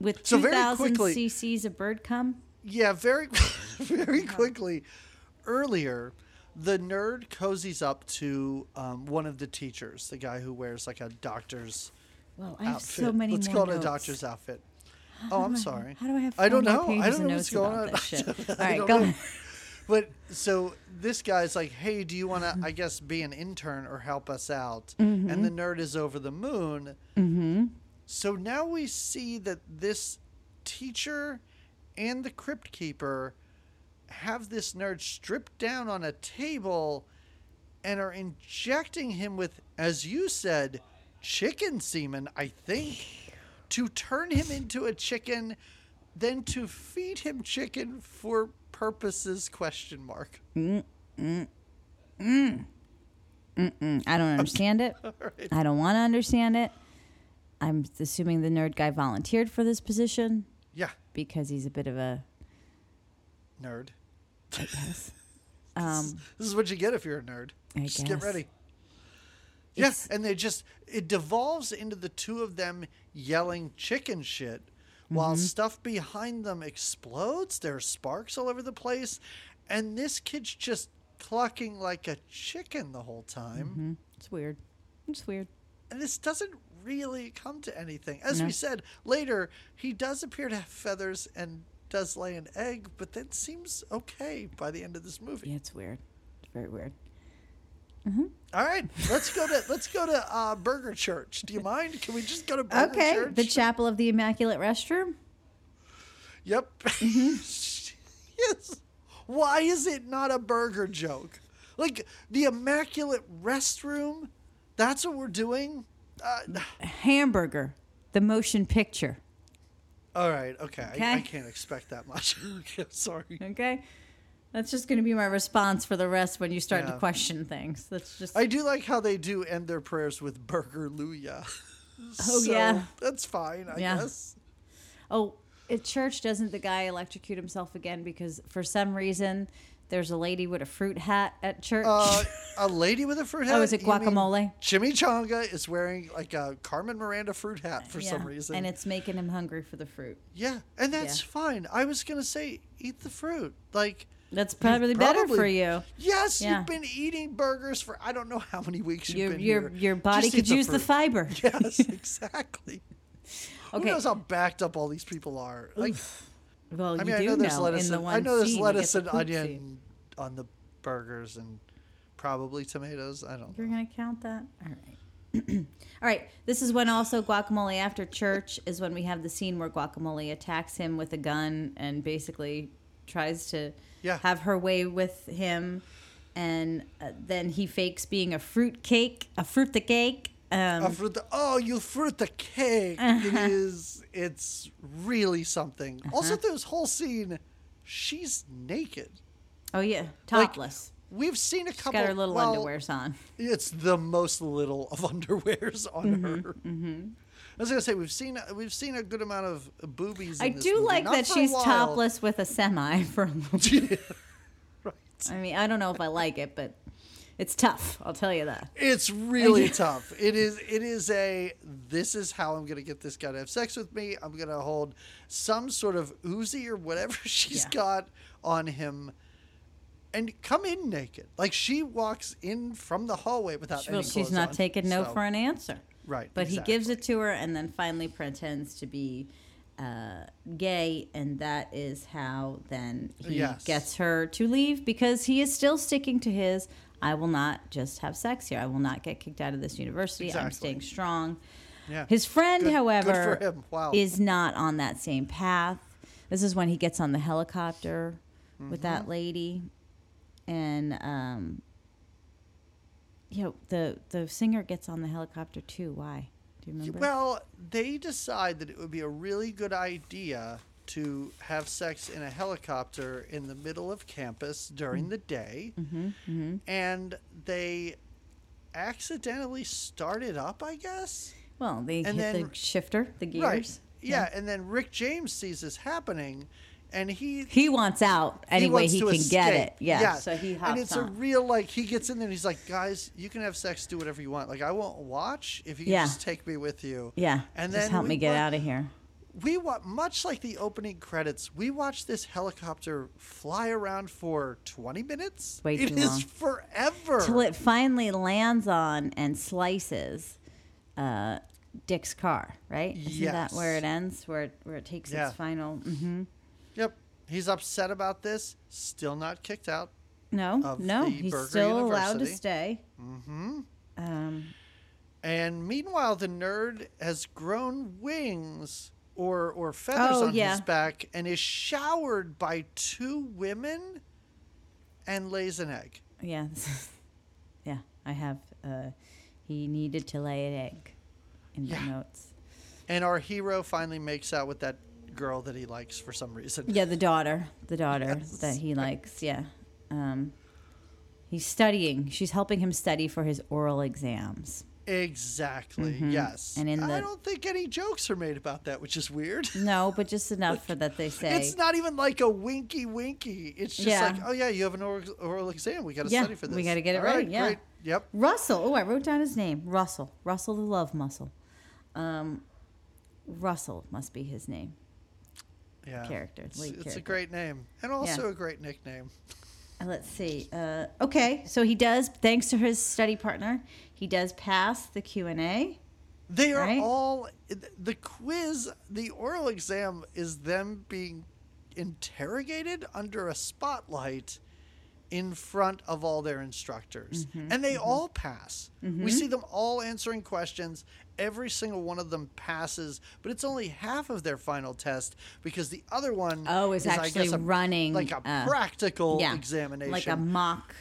B: With
A: So
B: two thousand cc's of bird cum.
A: Yeah, very, very quickly. Earlier, the nerd cozies up to um, one of the teachers, the guy who wears like a doctor's
B: Well, I have
A: outfit.
B: so many
A: Let's call it a doctor's outfit.
B: How
A: Oh, I'm
B: I-
A: sorry.
B: How do I have?
A: I don't know. I don't know what's going on.
B: This shit. All
A: don't
B: go.
A: know.
B: ahead.
A: But so this guy's like, "Hey, do you want to, I guess, be an intern or help us out?"
B: Mm-hmm.
A: And the nerd is over the moon. Mm-hmm. So now we see that this teacher and the crypt keeper have this nerd stripped down on a table and are injecting him with, as you said, chicken semen. I think to turn him into a chicken, then to feed him chicken for purposes question mark.
B: Mm, I don't understand it.
A: right.
B: I don't want to understand it. I'm assuming the nerd guy volunteered for this position
A: Yeah,
B: because he's a bit of a.
A: nerd.
B: I guess. Um,
A: This is what you get if you're a nerd.
B: I
A: just get
B: guess.
A: ready. Yeah, and they just it devolves into the two of them yelling chicken shit while
B: Mm-hmm.
A: stuff behind them explodes. There are sparks all over the place, and this kid's just clucking like a chicken the whole time.
B: Mm-hmm. it's weird. It's weird.
A: And this doesn't really come to anything. As
B: No.
A: we said later, he does appear to have feathers and does lay an egg, but that seems okay by the end of this movie.
B: Yeah, it's weird. It's very weird.
A: All right, let's go to let's go to uh, Burger Church. Do you mind? Can we just go to Burger
B: Okay,
A: Church?
B: the Chapel of the Immaculate Restroom.
A: Yep.
B: Mm-hmm.
A: yes. Why is it not a burger joke? Like the immaculate restroom. That's what we're doing. Uh,
B: Hamburger, the motion picture.
A: All right. Okay. I, I can't expect that much. sorry.
B: Okay, that's just going to be my response for the rest when you start to question things. That's just.
A: I do like how they do end their prayers with burger luya.
B: Oh, yeah.
A: That's fine. I
B: Yeah.
A: guess.
B: Oh, at church, doesn't the guy electrocute himself again because for some reason there's a lady with a fruit hat at church?
A: Uh, a lady with a fruit hat.
B: Oh, is it guacamole?
A: Chimichanga is wearing like a Carmen Miranda fruit hat for
B: Yeah,
A: some reason.
B: and it's making him hungry for the fruit.
A: Yeah, and that's
B: Yeah.
A: fine. I was gonna say eat the fruit. Like
B: That's probably better for you.
A: yes,
B: Yeah.
A: you've been eating burgers for I don't know how many weeks you've
B: Your
A: been
B: your
A: here.
B: your body
A: Just
B: could
A: eat
B: use the fiber.
A: Yes, exactly. Who
B: Okay.
A: knows how backed up all these people are? Like,
B: Well,
A: I
B: you
A: mean, I
B: do
A: know there's
B: know
A: lettuce.
B: in the
A: and,
B: one
A: I know there's lettuce
B: the
A: and onion. On the burgers and probably tomatoes. I don't.
B: You're
A: know.
B: gonna count that? All right. All right. This is when also guacamole after church is when we have the scene where guacamole attacks him with a gun and basically tries to
A: Yeah.
B: have her way with him, and uh, then he fakes being a fruit cake, a fruit the cake. Um,
A: Uh, fruit the, oh, you fruit the cake. It is. It's really something. Also,
B: Uh-huh.
A: this whole scene, she's naked.
B: Oh yeah,
A: Like,
B: topless.
A: We've seen a
B: She's
A: couple.
B: got her little
A: well,
B: underwears on.
A: It's the most little of underwears on
B: Mm-hmm,
A: her. I was gonna say we've seen we've seen a good amount of boobies. In
B: I
A: this
B: do
A: movie.
B: like
A: Not
B: that she's topless with a semi for a little.
A: right.
B: I mean, I don't know if I like it, but it's tough. I'll tell you that.
A: It's really tough. It is. It is a. This is how I'm gonna get this guy to have sex with me. I'm gonna hold some sort of Uzi or whatever she's
B: Yeah.
A: got on him, and come in naked. Like she walks in from the hallway without.
B: Well, she's not
A: on.
B: taking no
A: So-
B: for an answer.
A: Right.
B: But he gives it to her and then finally pretends to be uh, gay, and that is how then he
A: Yes.
B: gets her to leave because he is still sticking to his I will not just have sex here. I will not get kicked out of this university. I'm staying strong.
A: Yeah.
B: His friend,
A: Good- good
B: however,
A: him. Wow.
B: is not on that same path. This is when he gets on the helicopter with that
A: Mm-hmm.
B: lady, and um, you know the the singer gets on the helicopter too. Why? Do you remember?
A: Well, they decide that it would be a really good idea to have sex in a helicopter in the middle of campus during the day.
B: mm-hmm.
A: And they accidentally started up, I guess.
B: Well, they
A: And
B: hit
A: then-
B: the shifter, the gears.
A: Right. Yeah, and then Rick James sees this happening and he
B: He wants out any way he can get it. Yeah.
A: Yeah.
B: So he hops
A: and it's
B: on.
A: a real like he gets in there and he's like, guys, you can have sex, do whatever you want. Like I won't watch if you
B: Yeah.
A: just take me with you.
B: yeah.
A: And
B: just
A: then
B: help me get out of here.
A: we wa- much like the opening credits, we watch this helicopter fly around for 20 minutes.
B: Way
A: It
B: too
A: is
B: long.
A: forever.
B: Till it finally lands on and slices uh, Dick's car, right? Isn't that where it ends? Where it, where it takes
A: Yeah.
B: its final. hmm
A: Yep. He's upset about this. Still not kicked out.
B: No, no,
A: the
B: he's
A: Burger
B: still allowed to
A: University.
B: stay.
A: hmm
B: Um,
A: And meanwhile, the nerd has grown wings or or feathers
B: Oh,
A: on
B: yeah.
A: his back and is showered by two women and lays an egg.
B: yeah, is- yeah. I have. Uh, he needed to lay an egg in
A: Yeah.
B: my notes.
A: And our hero finally makes out with that girl that he likes for some reason.
B: Yeah, the daughter, the daughter
A: Yes.
B: that he likes. Yeah, um, he's studying. She's helping him study for his oral exams.
A: Exactly.
B: Mhm.
A: Yes.
B: And in the, I
A: don't think any jokes are made about that, which is weird.
B: No, but just enough for that they say.
A: It's not even like a winky winky. It's just
B: Yeah.
A: like, oh yeah, you have an oral, oral exam. We got to
B: Yeah,
A: study for this.
B: we gotta get it
A: All
B: right, yeah.
A: Great. Yep.
B: Russell. Oh, I wrote down his name. Russell. Russell the love muscle. Um, Russell must be his name.
A: Yeah.
B: Character,
A: It's, it's a great name and also a great nickname.
B: Uh, Let's see. Uh, okay, so he does. Thanks to his study partner, he does pass the Q and A.
A: They are
B: Right?
A: all the quiz. The oral exam is them being interrogated under a spotlight in front of all their instructors,
B: Mm-hmm,
A: and they all pass. We see them all answering questions. Every single one of them passes, but it's only half of their final test because the other one
B: Oh, is
A: I
B: actually
A: guess, a-
B: running,
A: like a
B: uh,
A: practical
B: Yeah,
A: examination,
B: like a mock.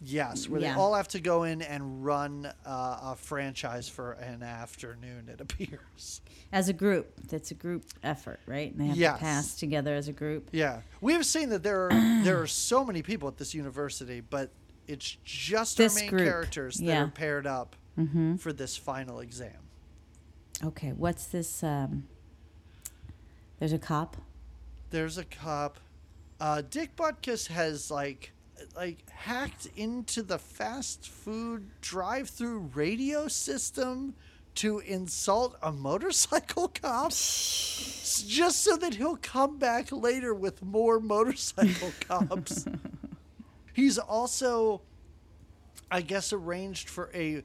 A: Yes, where
B: Yeah.
A: they all have to go in and run uh, a franchise for an afternoon. It appears.
B: As a group, That's a group effort, right? And they have
A: Yes.
B: to pass together as a group.
A: Yeah, we have seen that there are there are so many people at this university, but it's just
B: This
A: our main
B: group,
A: characters that
B: yeah.
A: are paired up
B: Mm-hmm.
A: for this final exam.
B: Okay, what's this? Um, there's a cop.
A: There's a cop. Uh, Dick Butkus has like like hacked into the fast food drive-through radio system to insult a motorcycle cop just so that he'll come back later with more motorcycle cops. He's also I guess arranged for a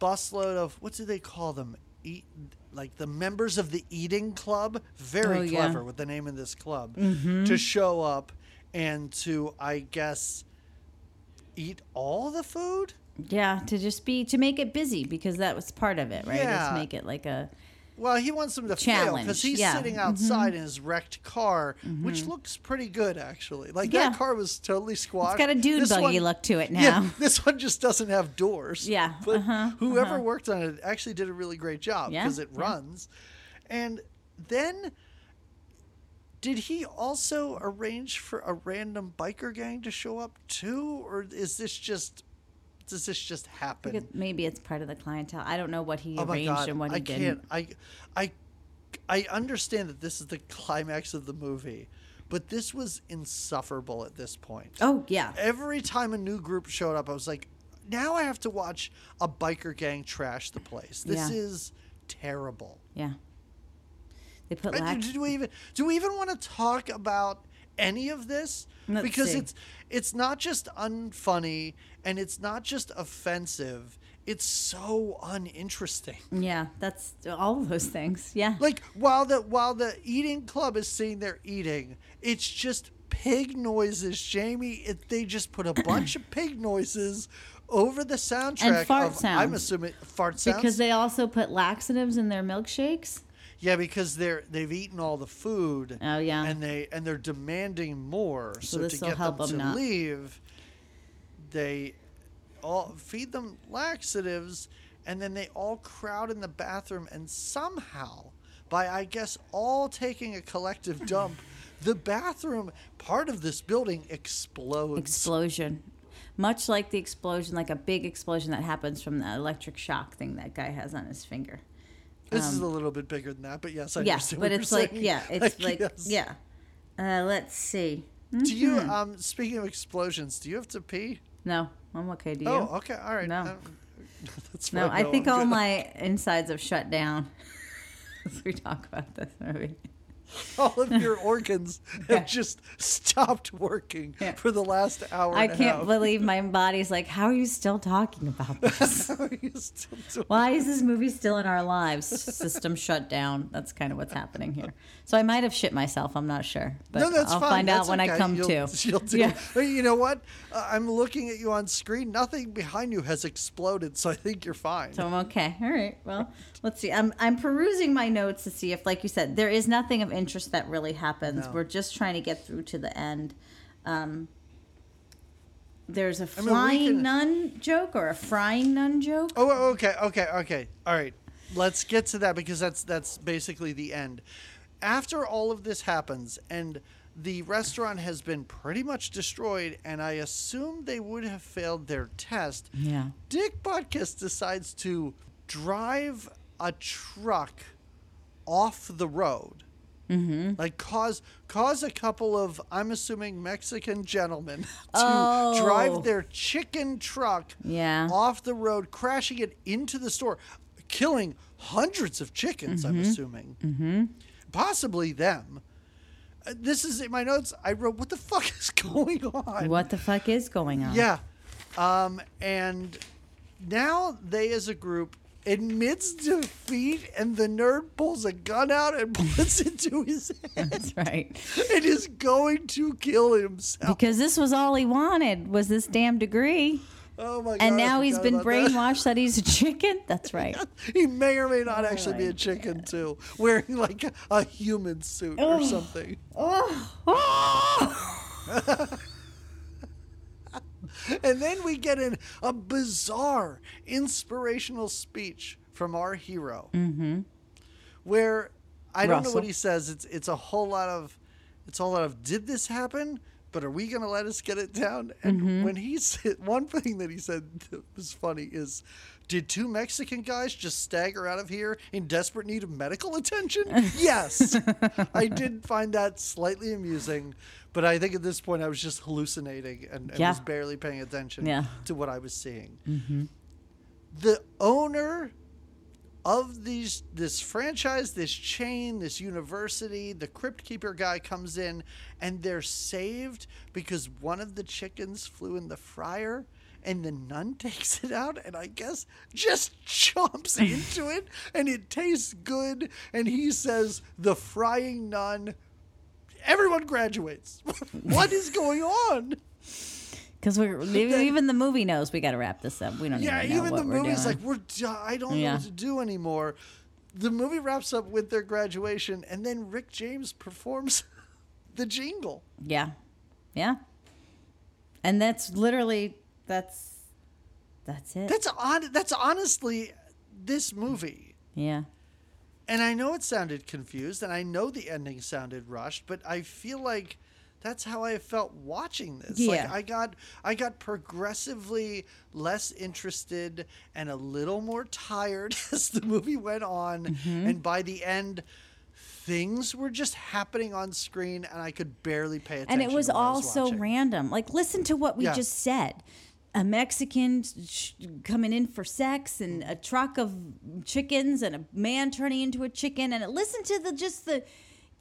A: busload of what do they call them? Eat like the members of the eating club. Very
B: Oh, yeah. Mm-hmm.
A: clever with the name of this club to show up and to I guess eat all the food.
B: Yeah, to just be to make it busy because that was part of it, right?
A: Yeah.
B: Just make it like a
A: well, he wants them to fail
B: Challenge,
A: because he's
B: yeah. Mm-hmm.
A: sitting outside in his wrecked car, which looks pretty good actually. Like
B: Yeah.
A: that car was totally squashed.
B: It's got a dude
A: This
B: buggy
A: one-
B: look to it now.
A: Yeah, this one just doesn't have doors.
B: Yeah,
A: but
B: uh-huh,
A: whoever worked on it actually did a really great job
B: Yeah,
A: because it
B: yeah.
A: runs. And then, did he also arrange for a random biker gang to show up too, or is this just? Does this just happen?
B: Maybe it's part of the clientele. I don't know what he
A: Oh
B: arranged
A: god!
B: and what he
A: I
B: didn't.
A: can't. I, I, I understand that this is the climax of the movie, but this was insufferable at this point.
B: Oh yeah,
A: Every time a new group showed up, I was like, now I have to watch a biker gang trash the place. This
B: Yeah.
A: is terrible.
B: yeah. They put lax.
A: Do we even do we even want to talk about any of this?
B: Let's
A: because
B: see.
A: it's it's not just unfunny and it's not just offensive. It's so uninteresting.
B: Yeah, that's all of those things. Yeah.
A: Like while the while the eating club is sitting there eating, it's just pig noises. Jamie, it, they just put a bunch of pig noises over the soundtrack
B: fart
A: of I'm assuming fart sounds.
B: because they also put laxatives in their milkshakes.
A: Yeah, because they're they've eaten all the food.
B: Oh, yeah.
A: and they and they're demanding more. So, to
B: this'll
A: get
B: help
A: them
B: them
A: to
B: not.
A: leave, they all feed them laxatives, and then they all crowd in the bathroom, and somehow, by I guess all taking a collective dump, the bathroom part of this building explodes.
B: Explosion. Much like the explosion, like a big explosion that happens from the electric shock thing that guy has on his finger.
A: This is a little bit bigger than that, but yes, I
B: Yeah,
A: understand.
B: but
A: what
B: it's
A: you're
B: like
A: saying.
B: yeah, it's
A: I
B: like
A: guess.
B: yeah. Uh, let's see.
A: Do you
B: Mm-hmm.
A: um speaking of explosions, do you have to pee?
B: No, I'm okay. Do you?
A: Oh, okay, all right.
B: No.
A: Um,
B: No,
A: fine.
B: I think all my insides have shut down as we talk about this movie.
A: all of your organs
B: Yeah.
A: have just stopped working
B: Yeah.
A: for the last hour.
B: I
A: and
B: can't
A: half.
B: believe my body's like, how are you still talking about this?
A: You still do-
B: Why is this movie still in our lives? System shut down. That's kind of what's happening here. So I might have shit myself. I'm not sure, but
A: no, that's
B: I'll
A: fine.
B: find
A: That's
B: out when I come
A: you'll,
B: to.
A: You'll do.
B: Yeah.
A: You know what? Uh, I'm looking at you on screen. Nothing behind you has exploded, so I think you're fine.
B: So I'm okay. All right. Well, let's see. I'm I'm perusing my notes to see if, like you said, there is nothing of interest that really happens.
A: No.
B: We're just trying to get through to the end. Um, there's a
A: mean, we
B: flying
A: can-
B: nun joke or a frying nun joke.
A: Oh, okay, okay, okay. All right. Let's get to that because that's that's basically the end. After all of this happens and the restaurant has been pretty much destroyed and I assume they would have failed their test.
B: Yeah.
A: Dick Butkus decides to drive a truck off the road. Mm-hmm. Like cause cause a couple of I'm assuming Mexican gentlemen to
B: Oh.
A: drive their chicken truck
B: Yeah.
A: off the road, crashing it into the store, killing hundreds of chickens. I'm assuming, mm-hmm. Possibly them. Uh, This is in my notes. I wrote, "What the fuck is going on?"
B: What the fuck is going on?
A: Yeah. Um, and now they, as a group, admits defeat, and the nerd pulls a gun out and puts it to his head
B: That's right.
A: and is going to kill himself.
B: Because this was all he wanted was this damn degree.
A: Oh my god!
B: And now he's been
A: about that.
B: brainwashed that. he's a chicken. That's right.
A: He may or may not actually be a chicken too, wearing like a, human suit or something. And then we get in a bizarre inspirational speech from our hero, mm-hmm. where I don't know what he says. It's it's a whole lot of it's a whole lot of did this happen? But are we going to let us get it down? And
B: Mm-hmm.
A: when he said one thing that he said that was funny is, did two Mexican guys just stagger out of here in desperate need of medical attention? yes, I did find that slightly amusing, but I think at this point I was just hallucinating and, and
B: Yeah.
A: was barely paying attention
B: Yeah.
A: to what I was seeing. The owner of these this franchise, this chain, this university, the crypt keeper guy comes in and they're saved because one of the chickens flew in the fryer and the nun takes it out and I guess just chomps into it and it tastes good and he says the frying nun everyone graduates. what is going on?
B: Because we're even the movie knows we got to wrap this up. We don't
A: Yeah,
B: even know
A: even
B: what
A: the
B: we're
A: movie's
B: doing.
A: like we're. I don't know what to do anymore. the movie wraps up with their graduation, and then Rick James performs the jingle.
B: Yeah. Yeah. And that's literally that's that's it.
A: That's on. That's honestly this movie.
B: yeah.
A: And I know it sounded confused, and I know the ending sounded rushed, but I feel like that's how I felt watching this. Like
B: Yeah.
A: I got I got progressively less interested and a little more tired as the movie went on,
B: Mm-hmm.
A: and by the end things were just happening on screen and I could barely pay attention.
B: and it was
A: to what I
B: all so random. Like, listen to what we
A: Yeah.
B: just said. A Mexican sh- coming in for sex, and a truck of chickens, and a man turning into a chicken, and it, listen to the just the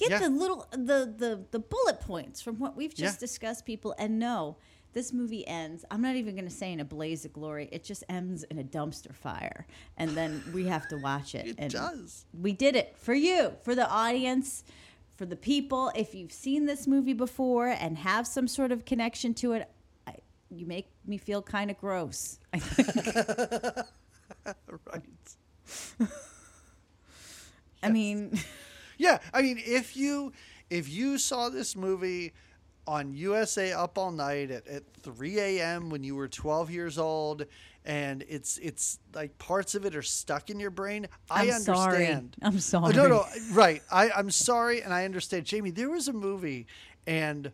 B: get
A: Yeah.
B: the little the the the bullet points from what we've just
A: Yeah.
B: discussed, people, and no. This movie ends. I'm not even going to say in a blaze of glory. It just ends in a dumpster fire, and then we have to watch it.
A: It
B: and
A: does.
B: we did it for you, for the audience, for the people. If you've seen this movie before and have some sort of connection to it, I, you make me feel kind of gross. I think.
A: Right.
B: I mean,
A: Yeah, I mean, if you if you saw this movie on USA Up All Night at, at 3 a.m. when you were 12 years old, and it's it's like parts of it are stuck in your brain, I
B: I'm sorry.
A: understand.
B: I'm
A: Oh,
B: sorry.
A: no, no, right. I, I'm sorry, and I understand. Jamie, there was a movie, and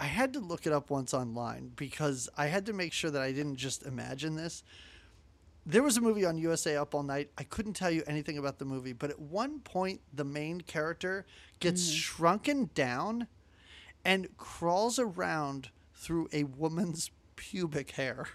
A: I had to look it up once online because I had to make sure that I didn't just imagine this. There was a movie on USA Up All Night. I couldn't tell you anything about the movie, but at one point, the main character gets
B: Mm.
A: shrunken down and crawls around through a woman's pubic hair.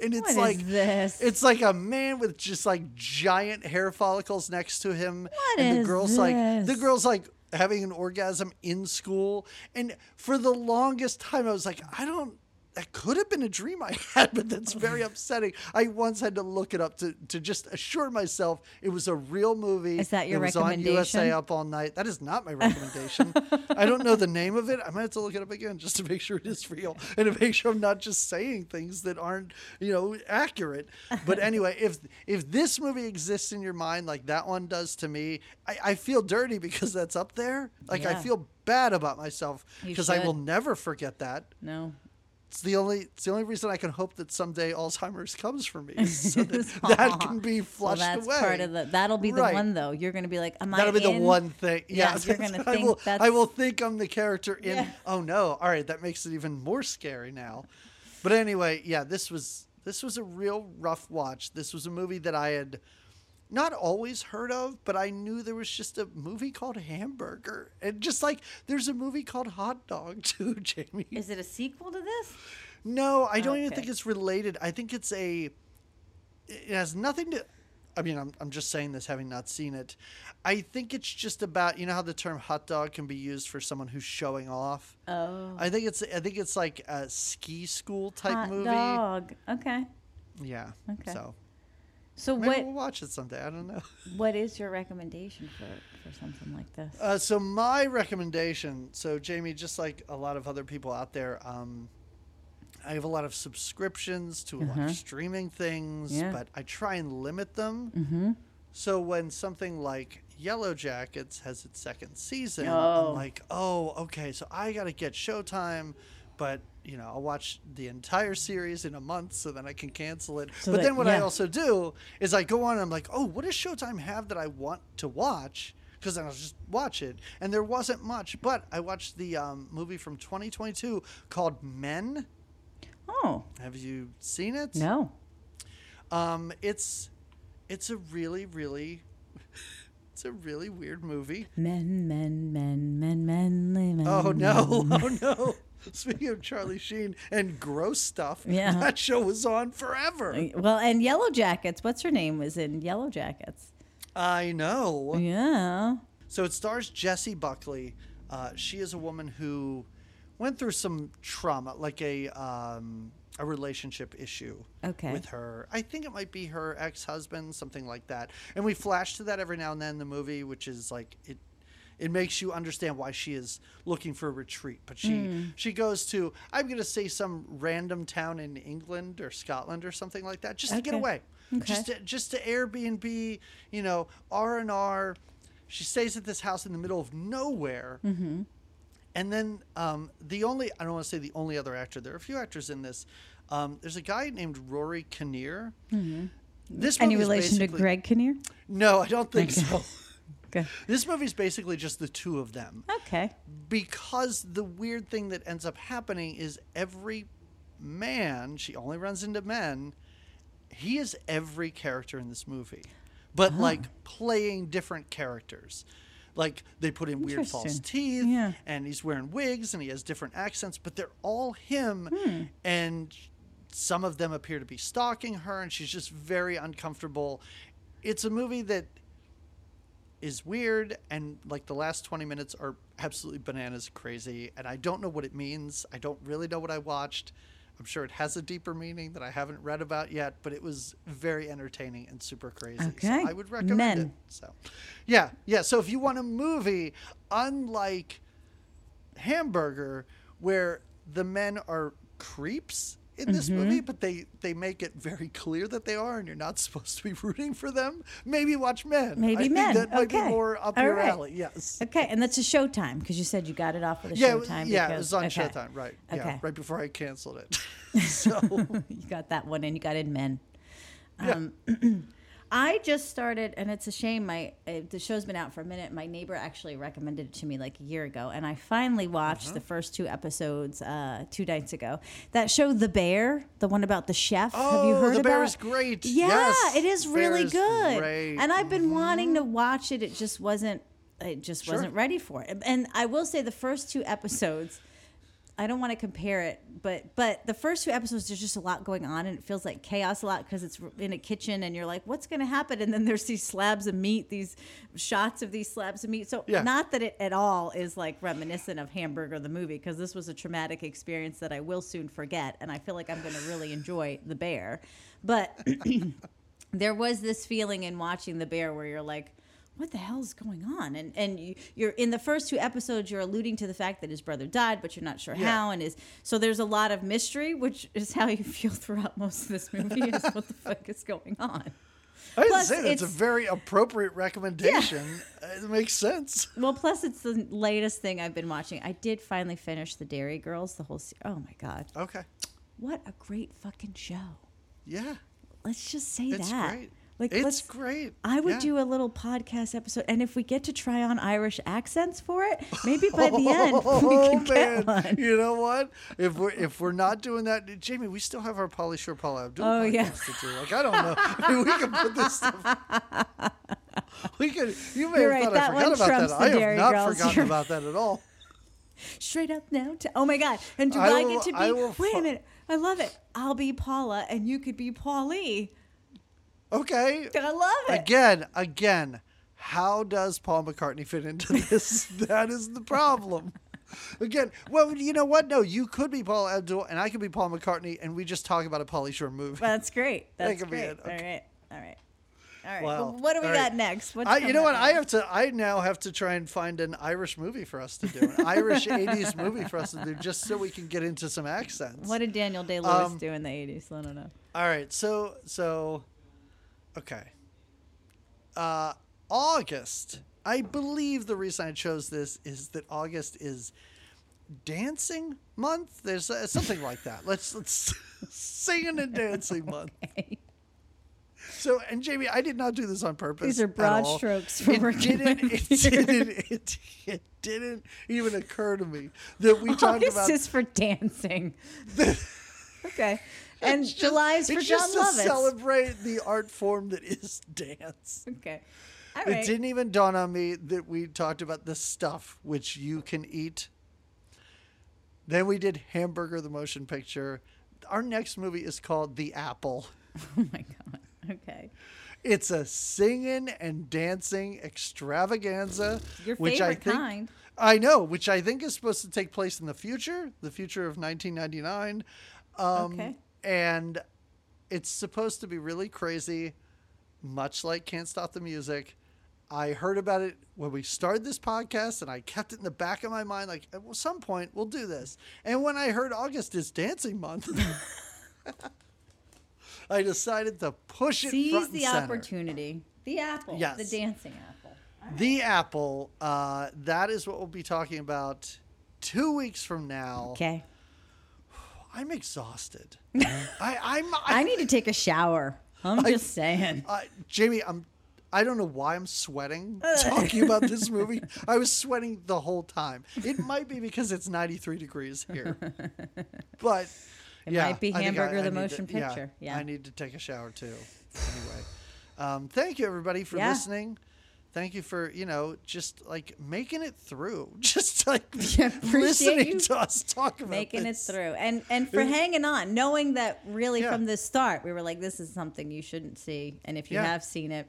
A: And it's
B: What
A: like
B: this?
A: It's like a man with just like giant hair follicles next to him.
B: What
A: and the girl's like the girl's like having an orgasm in school. And for the longest time I was like, I don't that could have been a dream I had, but that's very upsetting. I once had to look it up to, to just assure myself it was a real movie.
B: Is that your
A: it was on USA? Up All Night. That is not my recommendation. I don't know the name of it. I might have to look it up again just to make sure it is real and to make sure I'm not just saying things that aren't, you know, accurate. But anyway, if if this movie exists in your mind like that one does to me, I, I feel dirty because that's up there. Like I feel bad about myself because I will never forget that.
B: no.
A: It's the only it's the only reason I can hope that someday Alzheimer's comes for me, so that that can be flushed
B: well, that's
A: away.
B: part of the. That'll be the
A: Right.
B: one though. You're going to be like, am
A: That'll
B: I
A: be the one thing.
B: Yeah,
A: Yeah,
B: you're gonna
A: I
B: think
A: will. I will think I'm the character in.
B: Yeah.
A: Oh no! All right, that makes it even more scary now. But anyway, yeah, this was this was a real rough watch. This was a movie that I had not always heard of, but I knew there was just a movie called Hamburger, and just like there's a movie called Hot Dog too, Jamie.
B: Is it a sequel to this?
A: No, I don't even think it's related. I think it's a. It has nothing to. I mean, I'm, I'm just saying this having not seen it. I think it's just about you know how the term hot dog can be used for someone who's showing off.
B: Oh,
A: I think it's I think it's like a ski school type
B: hot
A: movie.
B: dog. Okay.
A: Yeah.
B: Okay.
A: So
B: So
A: maybe
B: what
A: we'll watch it someday. I don't know.
B: what is your recommendation for for something like this?
A: Uh, so my recommendation, so Jamie, just like a lot of other people out there, um, I have a lot of subscriptions to a lot
B: Uh-huh.
A: of streaming things,
B: Yeah.
A: but I try and limit them.
B: mm-hmm.
A: So when something like Yellowjackets has its second season,
B: Oh.
A: I'm like, oh, okay, so I got to get Showtime, but you know, I'll watch the entire series in a month so then I can cancel it.
B: So
A: but
B: that-
A: then what I also do is I go on and I'm like, oh, what does Showtime have that I want to watch? Because then I'll just watch it. And there wasn't much, but I watched the um, movie from 2022 called Men.
B: Oh
A: Have you seen it?
B: no.
A: Um, it's it's a really really it's a really weird movie.
B: Men, men, men, men, manly men.
A: Oh no! Oh no! Speaking of Charlie Sheen and gross stuff,
B: Yeah.
A: that show was on forever.
B: Well, and Yellowjackets. What's her name? Was in Yellowjackets.
A: I know.
B: Yeah.
A: So it stars Jessie Buckley. Uh, she is a woman who went through some trauma, like a um, a relationship issue
B: Okay.
A: with her. I think it might be her ex husband, something like that. And we flash to that every now and then in the movie, which is like it. It makes you understand why she is looking for a retreat. But she
B: Hmm.
A: she goes to I'm going to say some random town in England or Scotland or something like that just to get away.
B: Okay.
A: Just to, just to Airbnb, you know, R&R. She stays at this house in the middle of nowhere.
B: Mm-hmm.
A: And then um, the only, I don't want to say the only other actor, there are a few actors in this. Um, there's a guy named Rory Kinnear. This
B: Mm-hmm. Any relation to Greg Kinnear?
A: No, I don't think
B: Okay.
A: so.
B: Okay.
A: This movie is basically just the two of them
B: Okay.
A: because the weird thing that ends up happening is every man, she only runs into men, he is every character in this movie, but
B: Oh.
A: like playing different characters. Like they put in weird false teeth,
B: Yeah.
A: and he's wearing wigs, and he has different accents, but they're all him.
B: Hmm.
A: And some of them appear to be stalking her, and she's just very uncomfortable. It's a movie that is weird and like the last 20 minutes are absolutely bananas crazy and i don't know what it means i don't really know what i watched i'm sure it has a deeper meaning that i haven't read about yet but it was very entertaining and super crazy
B: Okay.
A: so i would recommend
B: Men.
A: it so yeah yeah so if you want a movie unlike hamburger where the men are creeps in this
B: Mm-hmm.
A: movie but they they make it very clear that they are and you're not supposed to be rooting for them maybe watch men
B: Maybe
A: I think
B: Men.
A: that might
B: Okay.
A: be more up
B: All
A: your
B: right.
A: alley yes
B: Okay, and that's a Showtime because you said you got it off of a
A: yeah,
B: Showtime.
A: yeah, it was on
B: okay.
A: Showtime, right? Yeah,
B: Okay.
A: right before I canceled it. so
B: you got that one, and you got in Men.
A: yeah.
B: I just started, and it's a shame. My uh, the show's been out for a minute. My neighbor actually recommended it to me like a year ago, and I finally watched the first two episodes uh, two nights ago. That show, The Bear, the one about the chef. Have you
A: Oh,
B: heard
A: The
B: about?
A: Bear is great.
B: Yeah,
A: Yes,
B: it is really
A: is
B: good.
A: great.
B: And I've been wanting to watch it. It just wasn't. It just
A: Sure.
B: wasn't ready for it. And I will say, the first two episodes. I don't want to compare it, but but the first two episodes there's just a lot going on and it feels like chaos a lot because it's in a kitchen and you're like, what's going to happen? And then there's these slabs of meat, these shots of these slabs of meat. So
A: Yeah.
B: not that it at all is like reminiscent of Hamburger the movie because this was a traumatic experience that I will soon forget and I feel like I'm going to really enjoy the bear, but there was this feeling in watching the bear where you're like what the hell is going on and and you, you're in the first two episodes you're alluding to the fact that his brother died but you're not sure
A: Yeah.
B: how and is so there's a lot of mystery which is how you feel throughout most of this movie is what the fuck is going on
A: I didn't
B: plus
A: say that's a
B: it's-
A: very appropriate recommendation. Uh, It makes sense.
B: well plus it's the latest thing i've been watching i did finally finish the Derry Girls the whole se- oh my god
A: Okay.
B: what a great fucking show
A: Yeah,
B: let's just say
A: it's
B: that
A: great.
B: Like
A: it's great.
B: I would
A: Yeah.
B: do a little podcast episode, and if we get to try on Irish accents for it, maybe by the end we
A: Oh
B: can get one.
A: You know what? If we're if we're not doing that, Jamie, we still have our Pauly Shore Paul Abdul
B: Oh, yeah.
A: Like I don't know. I mean, we can put this stuff. We could. You may
B: You're
A: have
B: right,
A: thought
B: that
A: I forgot about that. I have not
B: Girls.
A: forgotten
B: You're-
A: about that at all.
B: Straight up now. To, oh my god! And do
A: I
B: I,
A: will-
B: get to be? Wait
A: fu-
B: a minute! I love it. I'll be Paula, and you could be Paulie.
A: Okay.
B: I love it.
A: Again, again, how does Paul McCartney fit into this? that is the problem. Again, well, you know what? No, you could be Paul Abdul, and I could be Paul McCartney, and we just talk about a Pauly Shore movie.
B: That's great. That's
A: be
B: great.
A: it.
B: All
A: Okay.
B: right. All right. All right.
A: Wow.
B: Well, what do we
A: All
B: got
A: right.
B: next?
A: I, you know what?
B: up
A: I have to. I now have to try and find an Irish movie for us to do, an Irish '80s movie for us to do, just so we can get into some accents.
B: What did Daniel Day Lewis
A: Um,
B: do in the '80s? I don't know.
A: All right, so so, okay. Uh, August. I believe the reason I chose this is that August is dancing month. There's uh, something like that. Let's let's singing and dancing month. So and Jamie, I did not do this on purpose.
B: These are broad strokes for
A: It
B: working
A: didn't. It didn't. It, it didn't even occur to me that we talked
B: August
A: about.
B: is for dancing. okay. And
A: It's just-
B: July is for
A: it's
B: John
A: just to celebrate the art form that is dance.
B: Okay. All
A: It
B: right.
A: didn't even dawn on me that we talked about the stuff which you can eat. Then we did Hamburger the Motion Picture. Our next movie is called The Apple.
B: Oh my god. Okay.
A: It's a singing and dancing extravaganza.
B: Your
A: which I
B: favorite
A: think,
B: kind.
A: I know, which I think is supposed to take place in the future, the future of 1999. Um,
B: Okay.
A: And it's supposed to be really crazy, much like Can't Stop the Music. I heard about it when we started this podcast, and I kept it in the back of my mind, like at some point we'll do this. And when I heard August is dancing month, I decided to push it
B: Seize the
A: center.
B: opportunity. The apple.
A: Yes.
B: The dancing apple.
A: The apple. Uh, that is what we'll be talking about two weeks from now.
B: Okay.
A: I'm exhausted. I, I'm. I,
B: I need to take a shower. I'm
A: I-
B: just saying.
A: Uh, Jamie, I'm. I don't know why I'm sweating talking about this movie. I was sweating the whole time. It might be because it's 93 degrees here, but
B: It
A: yeah,
B: might be
A: think I-
B: Hamburger
A: I
B: the motion
A: to-
B: picture.
A: Yeah,
B: Yeah.
A: I need to take a shower too. Anyway, um, thank you everybody for
B: Yeah.
A: listening. Thank you for you know just like making it through, just like
B: Yeah,
A: listening
B: you
A: to us talk about
B: Making it through. And and for hanging on, knowing that really
A: Yeah.
B: from the start we were like, this is something you shouldn't see. And if you
A: Yeah.
B: have seen it,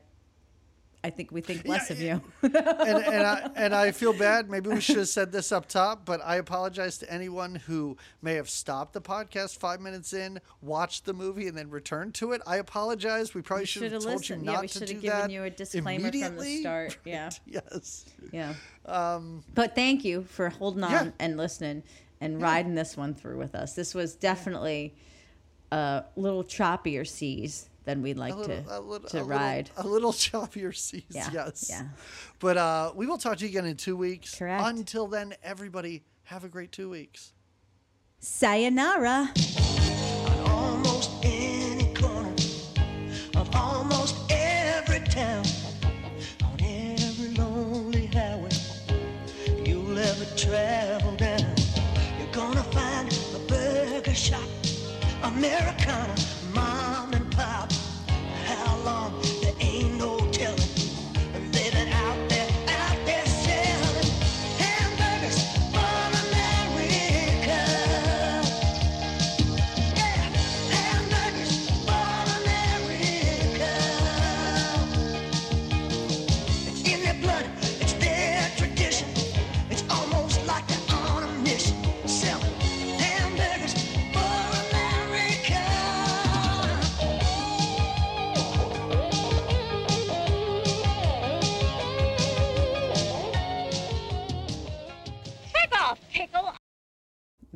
B: I think we think less of you.
A: and, and, I, and I feel bad. Maybe we should have said this up top, but I apologize to anyone who may have stopped the podcast five minutes in, watched the movie, and then returned to it. I apologize. We probably should have told
B: listened.
A: you
B: Yeah,
A: not
B: we
A: to do
B: given
A: that
B: you a disclaimer from the start. Yeah.
A: Yes.
B: Yeah.
A: Um,
B: But thank you for holding on
A: Yeah.
B: and listening and riding this one through with us. This was definitely a little choppier seas than we'd like
A: a little,
B: to,
A: a little,
B: to
A: a
B: ride.
A: Little, a little choppier seas.
B: Yeah,
A: Yes.
B: yeah.
A: But uh, we will talk to you again in two weeks.
B: Correct.
A: Until then, everybody, have a great two weeks.
B: Sayonara.
C: on almost any corner of almost every town, on every lonely highway you'll ever travel down. You're gonna find a burger shop, Americana,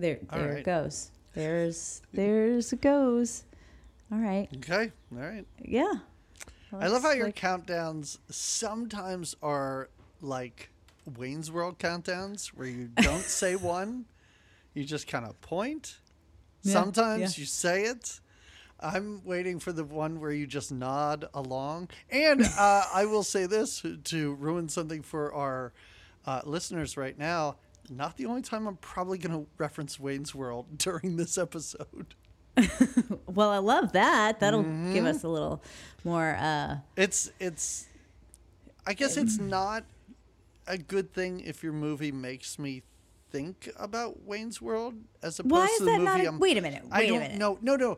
C: There,
A: All
B: there
A: right.
B: it goes. There's, there's it goes. All right.
A: Okay. All right.
B: Yeah.
A: I love how your
B: like-
A: countdowns sometimes are like Wayne's World countdowns where you don't say one, you just kind of point.
B: Yeah,
A: sometimes
B: yeah.
A: you say it. I'm waiting for the one where you just nod along. And uh, I will say this to ruin something for our uh, listeners right now. Not the only time I'm probably going to reference Wayne's World during this episode.
B: Well, I love that. That'll
A: Mm-hmm.
B: give us a little more. uh
A: It's it's I guess it's not a good thing if your movie makes me think about Wayne's World as opposed
B: Why
A: to the
B: that
A: movie
B: not a-
A: I'm-
B: wait a minute,
A: I
B: wait a
A: don't
B: minute.
A: No, no, no.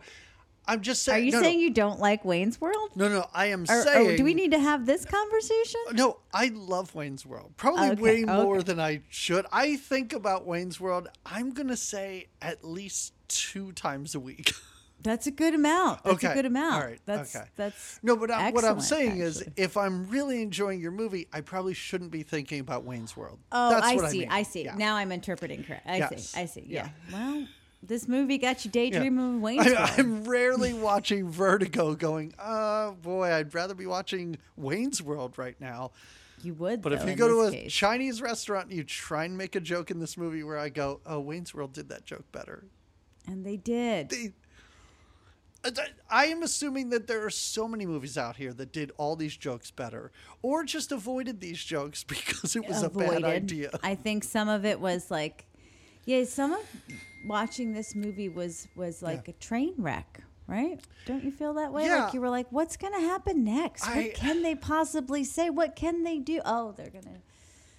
A: I'm just saying.
B: Are you
A: no,
B: saying
A: no,
B: you don't like Wayne's World?
A: No, no, I am
B: Or, oh, or
A: saying
B: do we need to have this conversation?
A: No, I love Wayne's World. Probably
B: Okay,
A: way more
B: okay.
A: than I should. I think about Wayne's World, I'm going to say at least 2 times a week.
B: That's a good amount. That's a good amount.
A: all right,
B: That's
A: okay.
B: that's
A: No, but I, what I'm saying is, if I'm really enjoying your movie, I probably shouldn't be thinking about Wayne's World.
B: Oh,
A: That's
B: I
A: what
B: see.
A: mean.
B: I, see.
A: Yeah.
B: Now I'm interpreting correct. I
A: Yes.
B: see. I see.
A: Yeah.
B: Yeah. Well, this movie got you daydreaming of Wayne's
A: I,
B: World.
A: I'm rarely watching Vertigo, going, "Oh boy, I'd rather be watching Wayne's World right now."
B: you would,
A: But if you go to a
B: case.
A: Chinese restaurant and you try and make a joke in this movie where I go, "Oh, Wayne's World did that joke better,"
B: and they did.
A: they, I am assuming that there are so many movies out here that did all these jokes better, or just avoided these jokes because it was a bad idea.
B: I think some of it was like, yeah, some of watching this movie was was like a train wreck, right? Don't you feel that way?
A: Yeah.
B: Like you were like, what's gonna happen next?
A: I-
B: what can they possibly say? What can they do? Oh, they're gonna.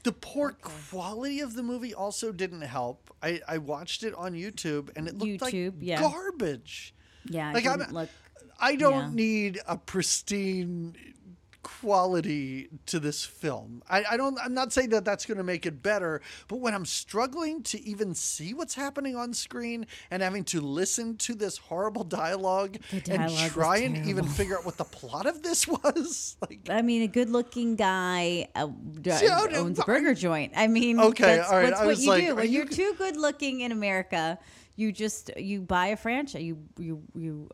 A: The poor quality of the movie also didn't help. I, I watched it on YouTube and it looked
B: YouTube,
A: like
B: yeah.
A: garbage.
B: Yeah,
A: Like, I'm-
B: look.
A: I don't
B: Yeah.
A: need a pristine, quality to this film. I, I don't. I'm not saying that that's going to make it better, but when I'm struggling to even see what's happening on screen and having to listen to this horrible dialogue,
B: The
A: and try and even figure out what the plot of this was, like
B: I mean, a good-looking guy uh,
A: no,
B: owns a burger joint. I mean,
A: Okay,
B: that's,
A: all right,
B: what you
A: like,
B: do when
A: you
B: you're too good-looking in America. You just you buy a franchise. You you you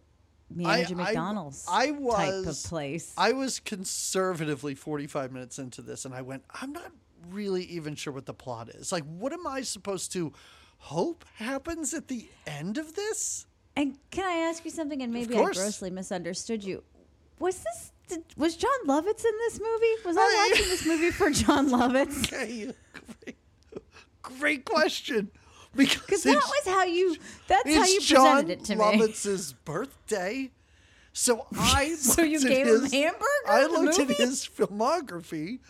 B: manage a
A: I-
B: McDonald's
A: I
B: type of
A: was-
B: place.
A: I was conservatively 45 minutes into this, and I went, I'm not really even sure what the plot is. Like, what am I supposed to hope happens at the end of this?
B: and can I ask you something? And maybe I grossly misunderstood you. Was this did, was Jon Lovitz in this movie? Was I
A: I-
B: watching this movie for Jon Lovitz?
A: Okay, great, great question. Because
B: that was how you. That's how you
A: Jon
B: presented it to me.
A: Lovitz's birthday. So I
B: So you
A: at
B: gave him
A: his-
B: hamburger
A: I looked at his filmography,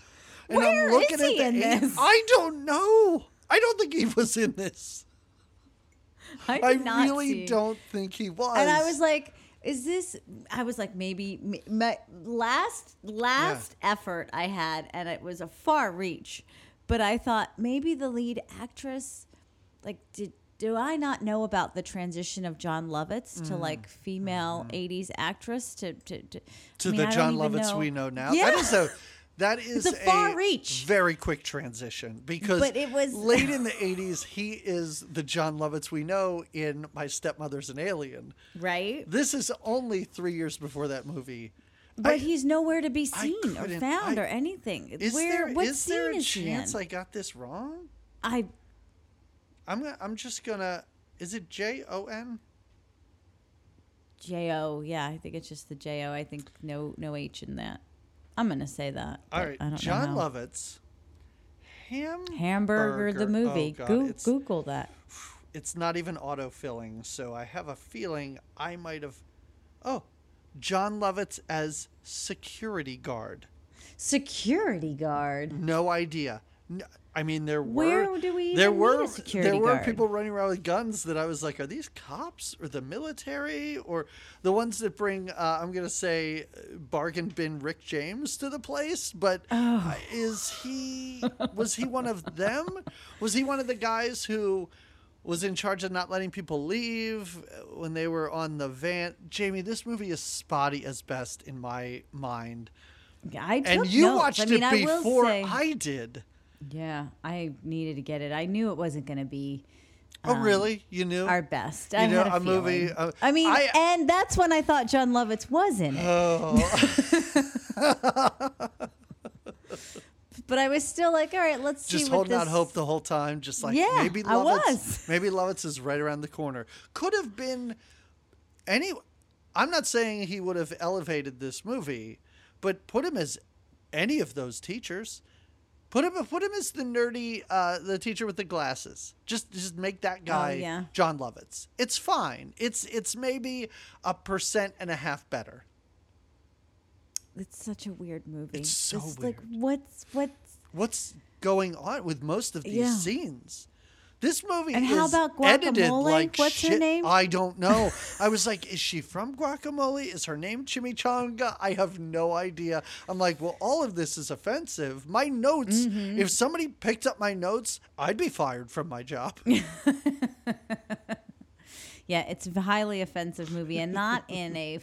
A: and
B: Where
A: I'm looking
B: is
A: at
B: he
A: the
B: in this?
A: I don't know. I don't think he was in this.
B: I,
A: I
B: not
A: really
B: see.
A: don't think he was.
B: And I was like, is this? I was like, maybe my last last effort I had, and it was a far reach, but I thought maybe the lead actress, like, did do I not know about the transition of Jon Lovitz to like female '80s actress to to to,
A: Mm. to
B: I mean,
A: the
B: Jon
A: Lovitz
B: know.
A: we know now.
B: Yeah.
A: That is a that is
B: a far reach.
A: very quick transition because
B: But it was-
A: late in the '80s. He is the Jon Lovitz we know in My Stepmother's an Alien.
B: right.
A: This is only three years before that movie.
B: But
A: I-
B: he's nowhere to be seen or found
A: I-
B: or anything.
A: Is
B: Where?
A: there
B: what
A: is
B: scene
A: there a
B: is
A: chance? I got this wrong?
B: I
A: I'm gonna, I'm just gonna. Is it J O N?
B: J O. Yeah, I think it's just the J O. I think no no H in that. I'm gonna say that.
A: All right,
B: Jon.
A: Lovitz. Ham
B: Hamburger the movie.
A: Oh, God, it's,
B: Google that.
A: it's not even autofilling, so I have a feeling I might have. Oh, Jon Lovitz as security guard.
B: Security guard.
A: No idea. N- I mean, there were
B: Where do we
A: there were there were
B: guard?
A: people running around with guns that I was like, are these cops or the military or the ones that bring? Uh, I'm gonna say bargain bin Rick James to the place, but
B: Oh.
A: is he was he one of them? Was he one of the guys who? Was in charge of not letting people leave uh, when they were on the van. Jamie, this movie is spotty as best in my mind,
B: I took
A: and you
B: notes.
A: watched
B: I mean,
A: it
B: I
A: before
B: say-
A: I did.
B: Yeah, I needed to get it. I knew it wasn't going to be
A: Oh, really? You knew?
B: our best.
A: You
B: I
A: know,
B: a,
A: a movie, uh,
B: I mean,
A: I-
B: and that's when I thought Jon Lovitz was in it.
A: Oh,
B: but I was still like, all right, let's
A: just
B: see what
A: holding
B: this.
A: out hope the whole time. Just like
B: Yeah,
A: maybe
B: I
A: Lovitz,
B: was.
A: maybe Lovitz is right around the corner. Could have been any. I'm not saying he would have elevated this movie, but put him as any of those teachers. Put him, put him as the nerdy, uh, the teacher with the glasses. Just, just make that guy
B: Oh, yeah.
A: Jon Lovitz. It's fine. It's, it's maybe a percent and a half better.
B: It's such a weird movie.
A: It's so
B: Like,
A: weird.
B: what's what's
A: what's going on with most of these
B: Yeah.
A: scenes. This movie
B: And how
A: is
B: about
A: edited
B: Guacamole?
A: like
B: What's her
A: shit.
B: name?
A: I don't know. I was like, is she from Guacamole? Is her name Chimichanga? I have no idea. I'm like, well, all of this is offensive. My notes.
B: Mm-hmm.
A: If somebody picked up my notes, I'd be fired from my job.
B: yeah? It's a highly offensive movie, and not in a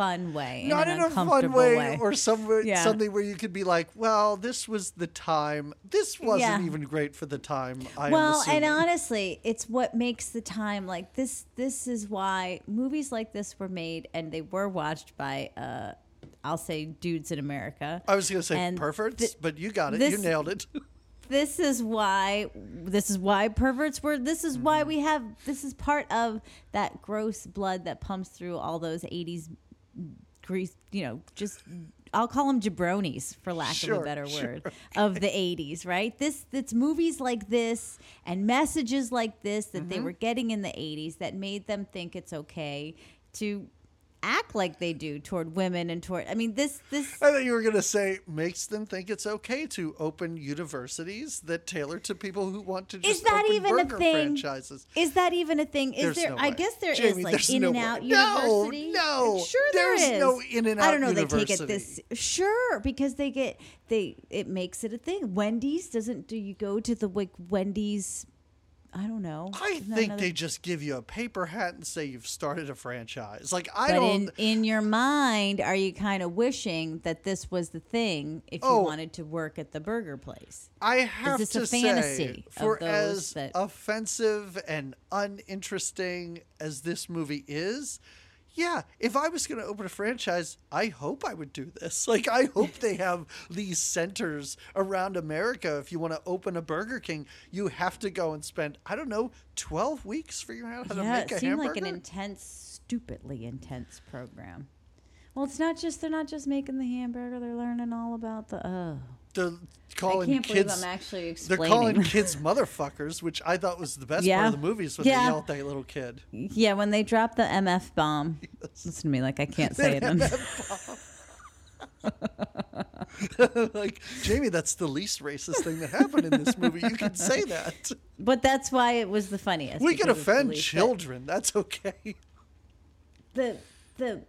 B: fun way.
A: Not
B: in
A: in a fun
B: uncomfortable
A: way, or somewhere,
B: Yeah.
A: something where you could be like, well, this was the time. This wasn't
B: Yeah.
A: even great for the time. I
B: well and honestly it's what makes the time like this this is why movies like this were made and they were watched by uh i'll say dudes in america
A: I was going to say
B: and
A: perverts,
B: th-
A: but you got it. you nailed it.
B: this is why this is why perverts were this is
A: Mm-hmm.
B: why we have this is part of that gross blood that pumps through all those 80s grease you know just I'll call them jabronis for lack of a better
A: sure,
B: word of the 80s right this it's movies like this and messages like this that
A: Mm-hmm.
B: they were getting in the 80s that made them think it's okay to act like they do toward women and toward. I mean, this this
A: I thought you were going to say makes them think it's okay to open universities that tailor to people who want to just
B: is that
A: open
B: even a thing?
A: franchises.
B: Is that even a thing? Is
A: There's
B: there?
A: no
B: I
A: way.
B: guess there is
A: Jamie,
B: like in
A: no
B: and out university.
A: no, no,
B: sure there
A: there's
B: is.
A: no In-N-Out. University.
B: I don't know. They take it this sure because they get they it makes it a thing. Wendy's doesn't. Do you go to the like Wendy's? I don't know.
A: I
B: Isn't
A: think
B: another-
A: they just give you a paper hat and say you've started a franchise. Like I
B: But
A: don't.
B: in, in your mind, are you kind of wishing that this was the thing if you
A: Oh.
B: wanted to work at the burger place?
A: I have
B: this
A: to
B: a
A: say,
B: fantasy of
A: for
B: those
A: as
B: that-
A: offensive and uninteresting as this movie is, yeah, if I was going to open a franchise, I hope I would do this. Like, I hope they have these centers around America. If you want to open a Burger King, you have to go and spend, I don't know, 12 weeks figuring out how to make
B: yeah,
A: make
B: it seemed like an intense, stupidly intense program. Well, it's not just they're not just making the hamburger; they're learning all about the. Oh,
A: they're calling
B: I can't
A: kids.
B: believe I'm actually
A: they're calling kids motherfuckers, which I thought was the best part of the movies when
B: Yeah.
A: they yell at that little kid.
B: yeah, when they drop the MF bomb, listen to me like I can't say it.
A: like Jamie, that's the least racist thing that happened in this movie. You can say that.
B: but that's why it was the funniest.
A: We can
B: the
A: offend children. That's okay.
B: The the.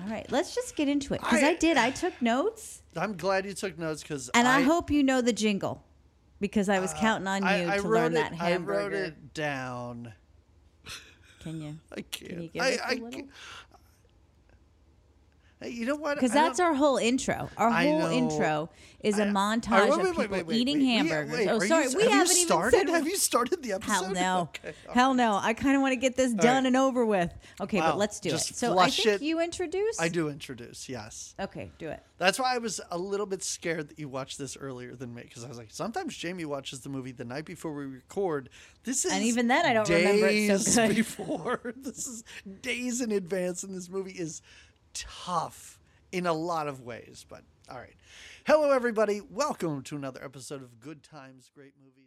B: All right, let's just get into it because I,
A: I-
B: did. I took notes,
A: I'm glad you took notes because
B: and I, hope you know the jingle because I was counting on you
A: Uh, I, I
B: to learn
A: it.
B: that
A: I
B: hamburger.
A: wrote it down.
B: Can you?
A: I can't.
B: Can you give
A: I, I
B: little?
A: can't- Hey, You know what?
B: Because that's our whole intro. Our
A: I
B: whole
A: know.
B: intro is a
A: I-
B: montage
A: right,
B: of
A: wait, wait,
B: people
A: wait, wait,
B: eating
A: wait. We-
B: hamburgers. oh,
A: are you-
B: sorry, we
A: have
B: haven't
A: you
B: even
A: started? Have you started the episode?
B: Hell no.
A: Okay.
B: Hell no. I kind of want to get this done
A: right.
B: and over with. Okay,
A: Wow,
B: but let's do
A: just
B: it. So I think
A: it.
B: you introduce.
A: I do introduce, yes.
B: Okay, do it.
A: That's why I was a little bit scared that you watched this earlier than me because I was like, sometimes Jamie watches the movie the night before we record. This is
B: And even then, I don't remember it so good.
A: before. this is days in advance, and this movie is tough in a lot of ways. But all right, hello everybody, welcome to another episode of Good Times, Great Movies.